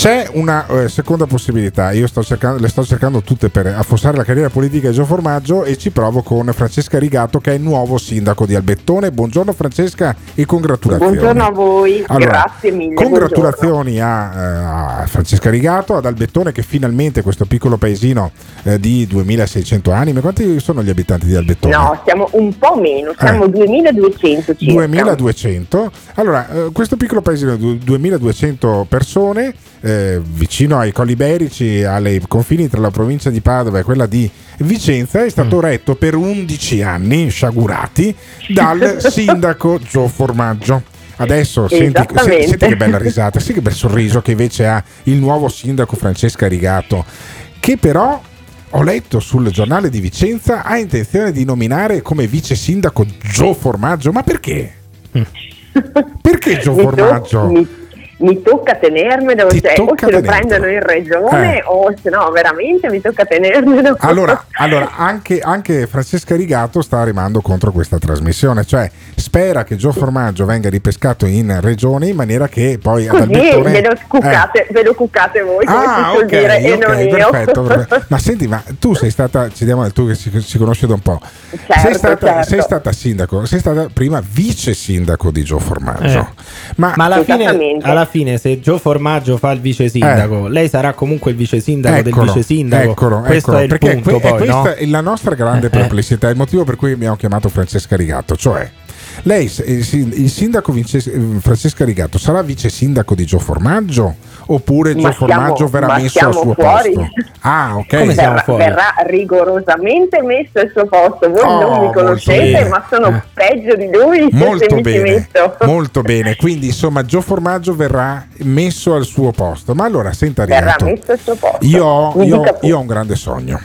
C'è una eh, seconda possibilità, io sto cercando, le sto cercando tutte per affossare la carriera politica di Gio Formaggio e ci provo con Francesca Rigato che è il nuovo sindaco di Albettone. Buongiorno Francesca e congratulazioni. Buongiorno a voi, Allora, grazie mille. Congratulazioni a, eh, a Francesca Rigato, ad Albettone che finalmente questo piccolo paesino eh, di 2600 anime, quanti sono gli abitanti di Albettone? No, siamo un po' meno, siamo Eh. 2200 circa. 2200 allora eh, questo piccolo paesino di 2200 persone eh, vicino ai Colli Iberici ai confini tra la provincia di Padova e quella di Vicenza è stato Mm. retto per 11 anni sciagurati dal *laughs* sindaco Gio Formaggio Adesso senti, Esattamente. se- senti che bella risata, sì che bel sorriso che invece ha il nuovo sindaco Francesca Rigato, che però ho letto sul giornale di Vicenza ha intenzione di nominare come vice sindaco Gio Formaggio. Ma perché? Perché Gio Formaggio? Mi, tocca tenermelo, cioè, o tocca se lo tenertelo. prendono in regione Eh. o se no veramente mi tocca tenermelo. *laughs* Allora, allora, anche, anche Francesca Rigato sta rimando contro questa trasmissione, cioè spera che Gio Formaggio venga ripescato in regione in maniera che poi ad Così Albertone... ve lo, Eh. cuccate, ve lo cuccate voi, come Ah, si suol ok, dire, e ok, non io. perfetto, *laughs* perfetto. Ma senti, ma tu sei stata, ci diamo tu che si, si conosce da un po', Certo, sei, stata, certo. sei stata sindaco, sei stata prima vice sindaco di Gio Formaggio. Eh. Ma, Ma alla fine, alla fine, se Gio Formaggio fa il vice sindaco, lei sarà comunque il vice sindaco Eh. Eccolo, del vice sindaco. eccolo, Questo eccolo, è il punto, que- poi, questa no? è la nostra grande Eh, eh. perplessità, il motivo per cui abbiamo chiamato Francesca Rigato, cioè lei, il sin- il sindaco Vince- eh, Francesca Rigato sarà vice sindaco di Gio Formaggio oppure Ma Gio Formaggio verrà messo al suo fuori. posto? Ah, ok. Come siamo verrà, fuori? verrà rigorosamente messo al suo posto. Voi Oh, non mi conoscete, ma sono Eh. Peggio di lui Molto bene, molto bene. Quindi insomma Gio Formaggio verrà messo al suo posto. Ma allora senta posto. Io io- io ho un grande sogno.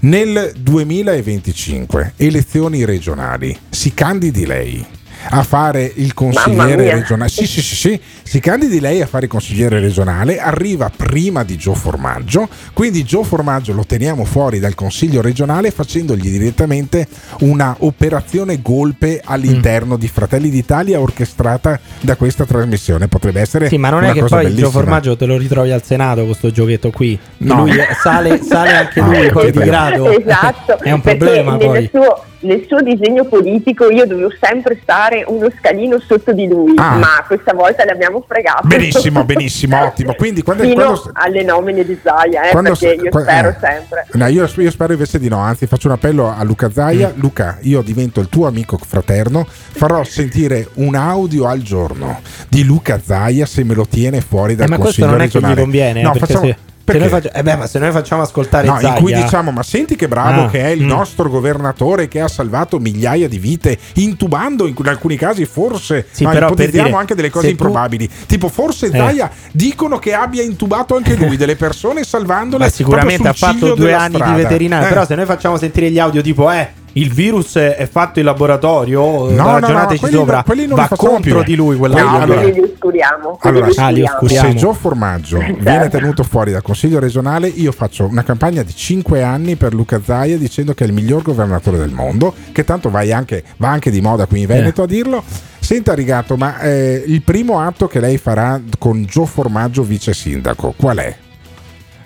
Nel 2025, elezioni regionali, si candidi lei a fare il consigliere regionale. Sì, sì, sì, sì, si candidi lei a fare il consigliere regionale, arriva prima di Gio Formaggio, quindi Gio Formaggio lo teniamo fuori dal consiglio regionale facendogli direttamente una operazione golpe all'interno di Fratelli d'Italia orchestrata da questa trasmissione. Potrebbe essere Sì, ma non è che poi bellissima. Gio Formaggio te lo ritrovi al Senato con sto giochetto qui. No. Lui sale, sale anche lui No, poi di grado. Esatto, *laughs* È un problema nel poi. suo, nel suo disegno politico io dovevo sempre stare uno scalino sotto di lui, Ah. ma questa volta l'abbiamo fregato. Benissimo, benissimo, *laughs* ottimo. Quindi quando, Fino quando- alle nomine di Zaia, eh, Quando perché io qua- spero eh. sempre. No, io, io spero invece di no, anzi faccio un appello a Luca Zaia. Luca, io divento il tuo amico fraterno, farò *laughs* sentire un audio al giorno di Luca Zaia se me lo tiene fuori dal Eh, ma questo consiglio non è che regionale. gli conviene, eh, no, facciamo, se, noi faccia- eh beh, ma se noi facciamo ascoltare No, in Zaia, cui diciamo, ma senti che bravo Ah, che è il mm. nostro governatore che ha salvato migliaia di vite, intubando in, in alcuni casi forse, Sì, per ipotizziamo dire, anche delle se cose tu- improbabili. Tipo, forse Eh. Zaia dicono che abbia intubato anche lui delle persone salvandole *laughs* ma sicuramente ha fatto due anni strada. di veterinario. Eh. Però se noi facciamo sentire gli audio tipo, eh. Il virus è fatto in laboratorio, No, no, no, ragionateci quelli sopra. no- quelli non va contro più. di lui quella Quelli- roba. allora- Quelli li oscuriamo. quelli Allora, li Ah, li oscuriamo. se Gio Formaggio *laughs* viene tenuto fuori dal Consiglio regionale, io faccio una campagna di 5 anni per Luca Zaia dicendo che è il miglior governatore del mondo, che tanto vai anche, va anche di moda qui in Veneto a dirlo. Senta Rigato, ma eh, il primo atto che lei farà con Gio Formaggio vice sindaco, qual è?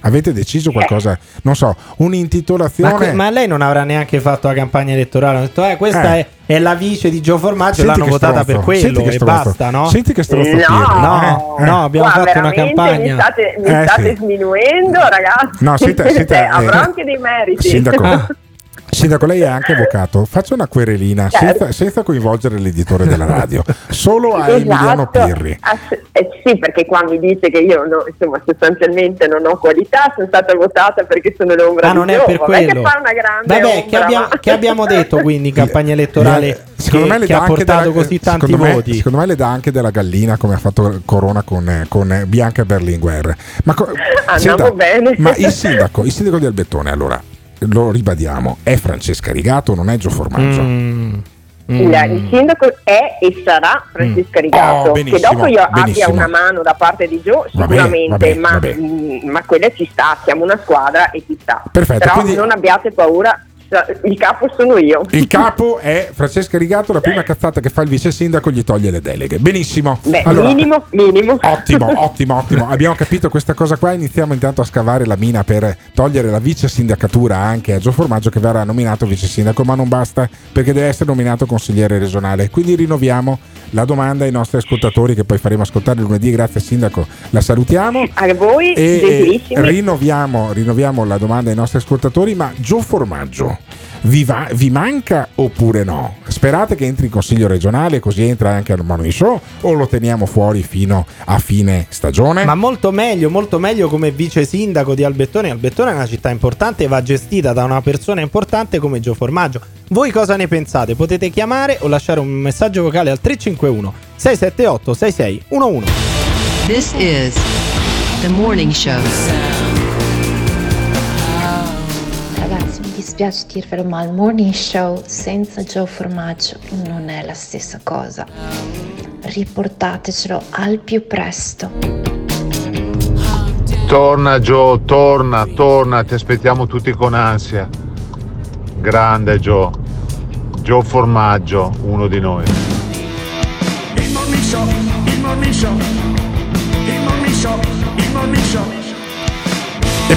Avete deciso qualcosa? Non so, Ma, un'intitolazione. que- ma lei non avrà neanche fatto la campagna elettorale. Hanno detto, eh, questa Eh. È, è la vice di Gio Formaggio. Senti l'hanno votata stronzo. per quello Senti che e basta, no? Senti che stronzo No, Pirri. No, Eh, no, abbiamo Qua fatto una campagna. Mi state, mi Eh, state sì. sminuendo, ragazzi. No, senta- senta, *laughs* avrò eh, anche dei meriti. Sindaco. *laughs* Sindaco, lei è anche avvocato. Faccia una querelina Certo. senza, senza coinvolgere l'editore della radio, solo a Emiliano Esatto. Pirri. Ass- eh, sì, perché qua mi dice che io no, insomma, sostanzialmente non ho qualità, sono stata votata perché sono l'ombra Ah, di non è per quello. fa una grande Vabbè, ombra, che, abbiamo, ma- che abbiamo detto quindi in campagna elettorale Secondo che, me, le che dà ha anche portato della- così tanti secondo me- voti? secondo me le dà anche della gallina come ha fatto Corona con, con Bianca Berlinguer. Ma, co- *laughs* Andiamo bene. ma il sindaco, il sindaco di Albettone, allora lo ribadiamo, è Francesca Rigato, non è Gio Formaggio. Mm. Il, il sindaco è e sarà Francesca Rigato. Oh, che dopo io abbia benissimo. una mano da parte di bene, sicuramente, va bene, ma, va bene. mm, ma quella ci sta, siamo una squadra e ci sta. Perfetto, Però quindi- non abbiate paura, il capo sono io. Il capo è Francesca Rigato, la prima cazzata che fa il vice sindaco gli toglie le deleghe. Benissimo. Beh, Allora, minimo, minimo. Ottimo, *laughs* ottimo, ottimo. Abbiamo capito questa cosa qua. Iniziamo intanto a scavare la mina per togliere la vice sindacatura anche a Gio Formaggio che verrà nominato vice sindaco, ma non basta perché deve essere nominato consigliere regionale. Quindi rinnoviamo la domanda ai nostri ascoltatori che poi faremo ascoltare lunedì. Grazie sindaco, la salutiamo. A voi, E, e rinnoviamo, rinnoviamo la domanda ai nostri ascoltatori, ma Gio Formaggio vi, va- vi manca oppure no? Sperate che entri in consiglio regionale così entra anche al morning show o lo teniamo fuori fino a fine stagione? Ma molto meglio, molto meglio come vice sindaco di Albettone. Albettone è una città importante e va gestita da una persona importante come Gio Formaggio. Voi cosa ne pensate? Potete chiamare o lasciare un messaggio vocale al 351 678 6611. This is the morning show. Dispiace dirvelo, ma il morning show senza Joe Formaggio non è la stessa cosa. Riportatecelo al più presto. Torna Joe, torna, torna, ti aspettiamo tutti con ansia. Grande Joe. Joe Formaggio, uno di noi. Il morning show, il morning show, il morning show, il morning show.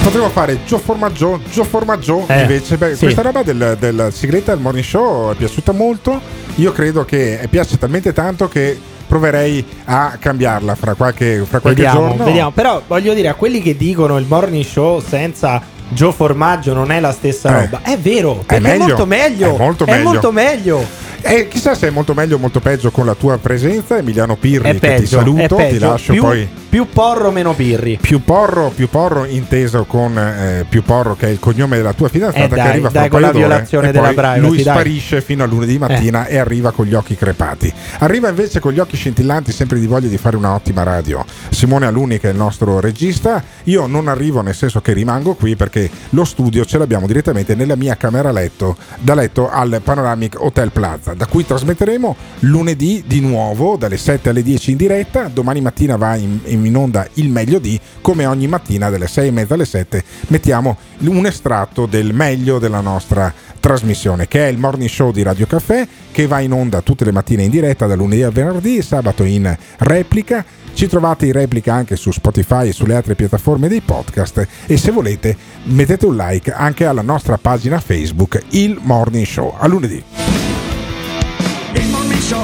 Potremmo fare Gio Formaggio, Gio Formaggio Eh, invece. Beh, sì. Questa roba del, del sigletta del morning show è piaciuta molto. Io credo che piace talmente tanto che proverei a cambiarla fra qualche, fra qualche Vediamo, giorno. vediamo. Però voglio dire a quelli che dicono il morning show senza Joe Formaggio non è la stessa Eh. roba. È vero, È perché è, meglio, molto meglio. è molto È meglio. molto meglio. E chissà se è molto meglio o molto peggio con la tua presenza, Emiliano Pirri, È che peggio, ti saluto, è ti lascio più, poi. Più porro meno pirri. Più porro, più porro inteso con eh, più porro che è il cognome della tua fidanzata Eh che dai, arriva fra dai, un con paio la d'ore violazione e della poi privacy, lui dai. sparisce fino a lunedì mattina e arriva con gli occhi crepati. Arriva invece con gli occhi scintillanti sempre di voglia di fare un'ottima radio. Simone Aluni che è il nostro regista. Io non arrivo nel senso che rimango qui perché lo studio ce l'abbiamo direttamente nella mia camera letto da letto al Panoramic Hotel Plaza da cui trasmetteremo lunedì di nuovo dalle 7 alle 10 in diretta. Domani mattina va in, in onda il meglio di come ogni mattina dalle 6 e mezza alle 7 mettiamo un estratto del meglio della nostra trasmissione che è il morning show di Radio Caffè che va in onda tutte le mattine in diretta da lunedì al venerdì sabato in replica. Ci trovate in replica anche su Spotify e sulle altre piattaforme dei podcast. E se volete mettete un like anche alla nostra pagina Facebook Il Morning Show. A lunedì. Il morning show,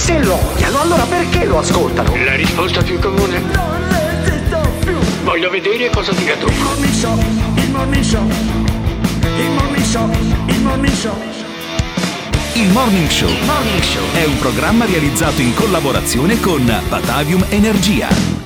Se lo odiano, allora perché lo ascoltano? La risposta più comune? Non resisto più. Voglio vedere cosa dirà tu. Il morning show, il morning show. Il morning show, il morning show. Il Morning Show è un programma realizzato in collaborazione con Batavium Energia.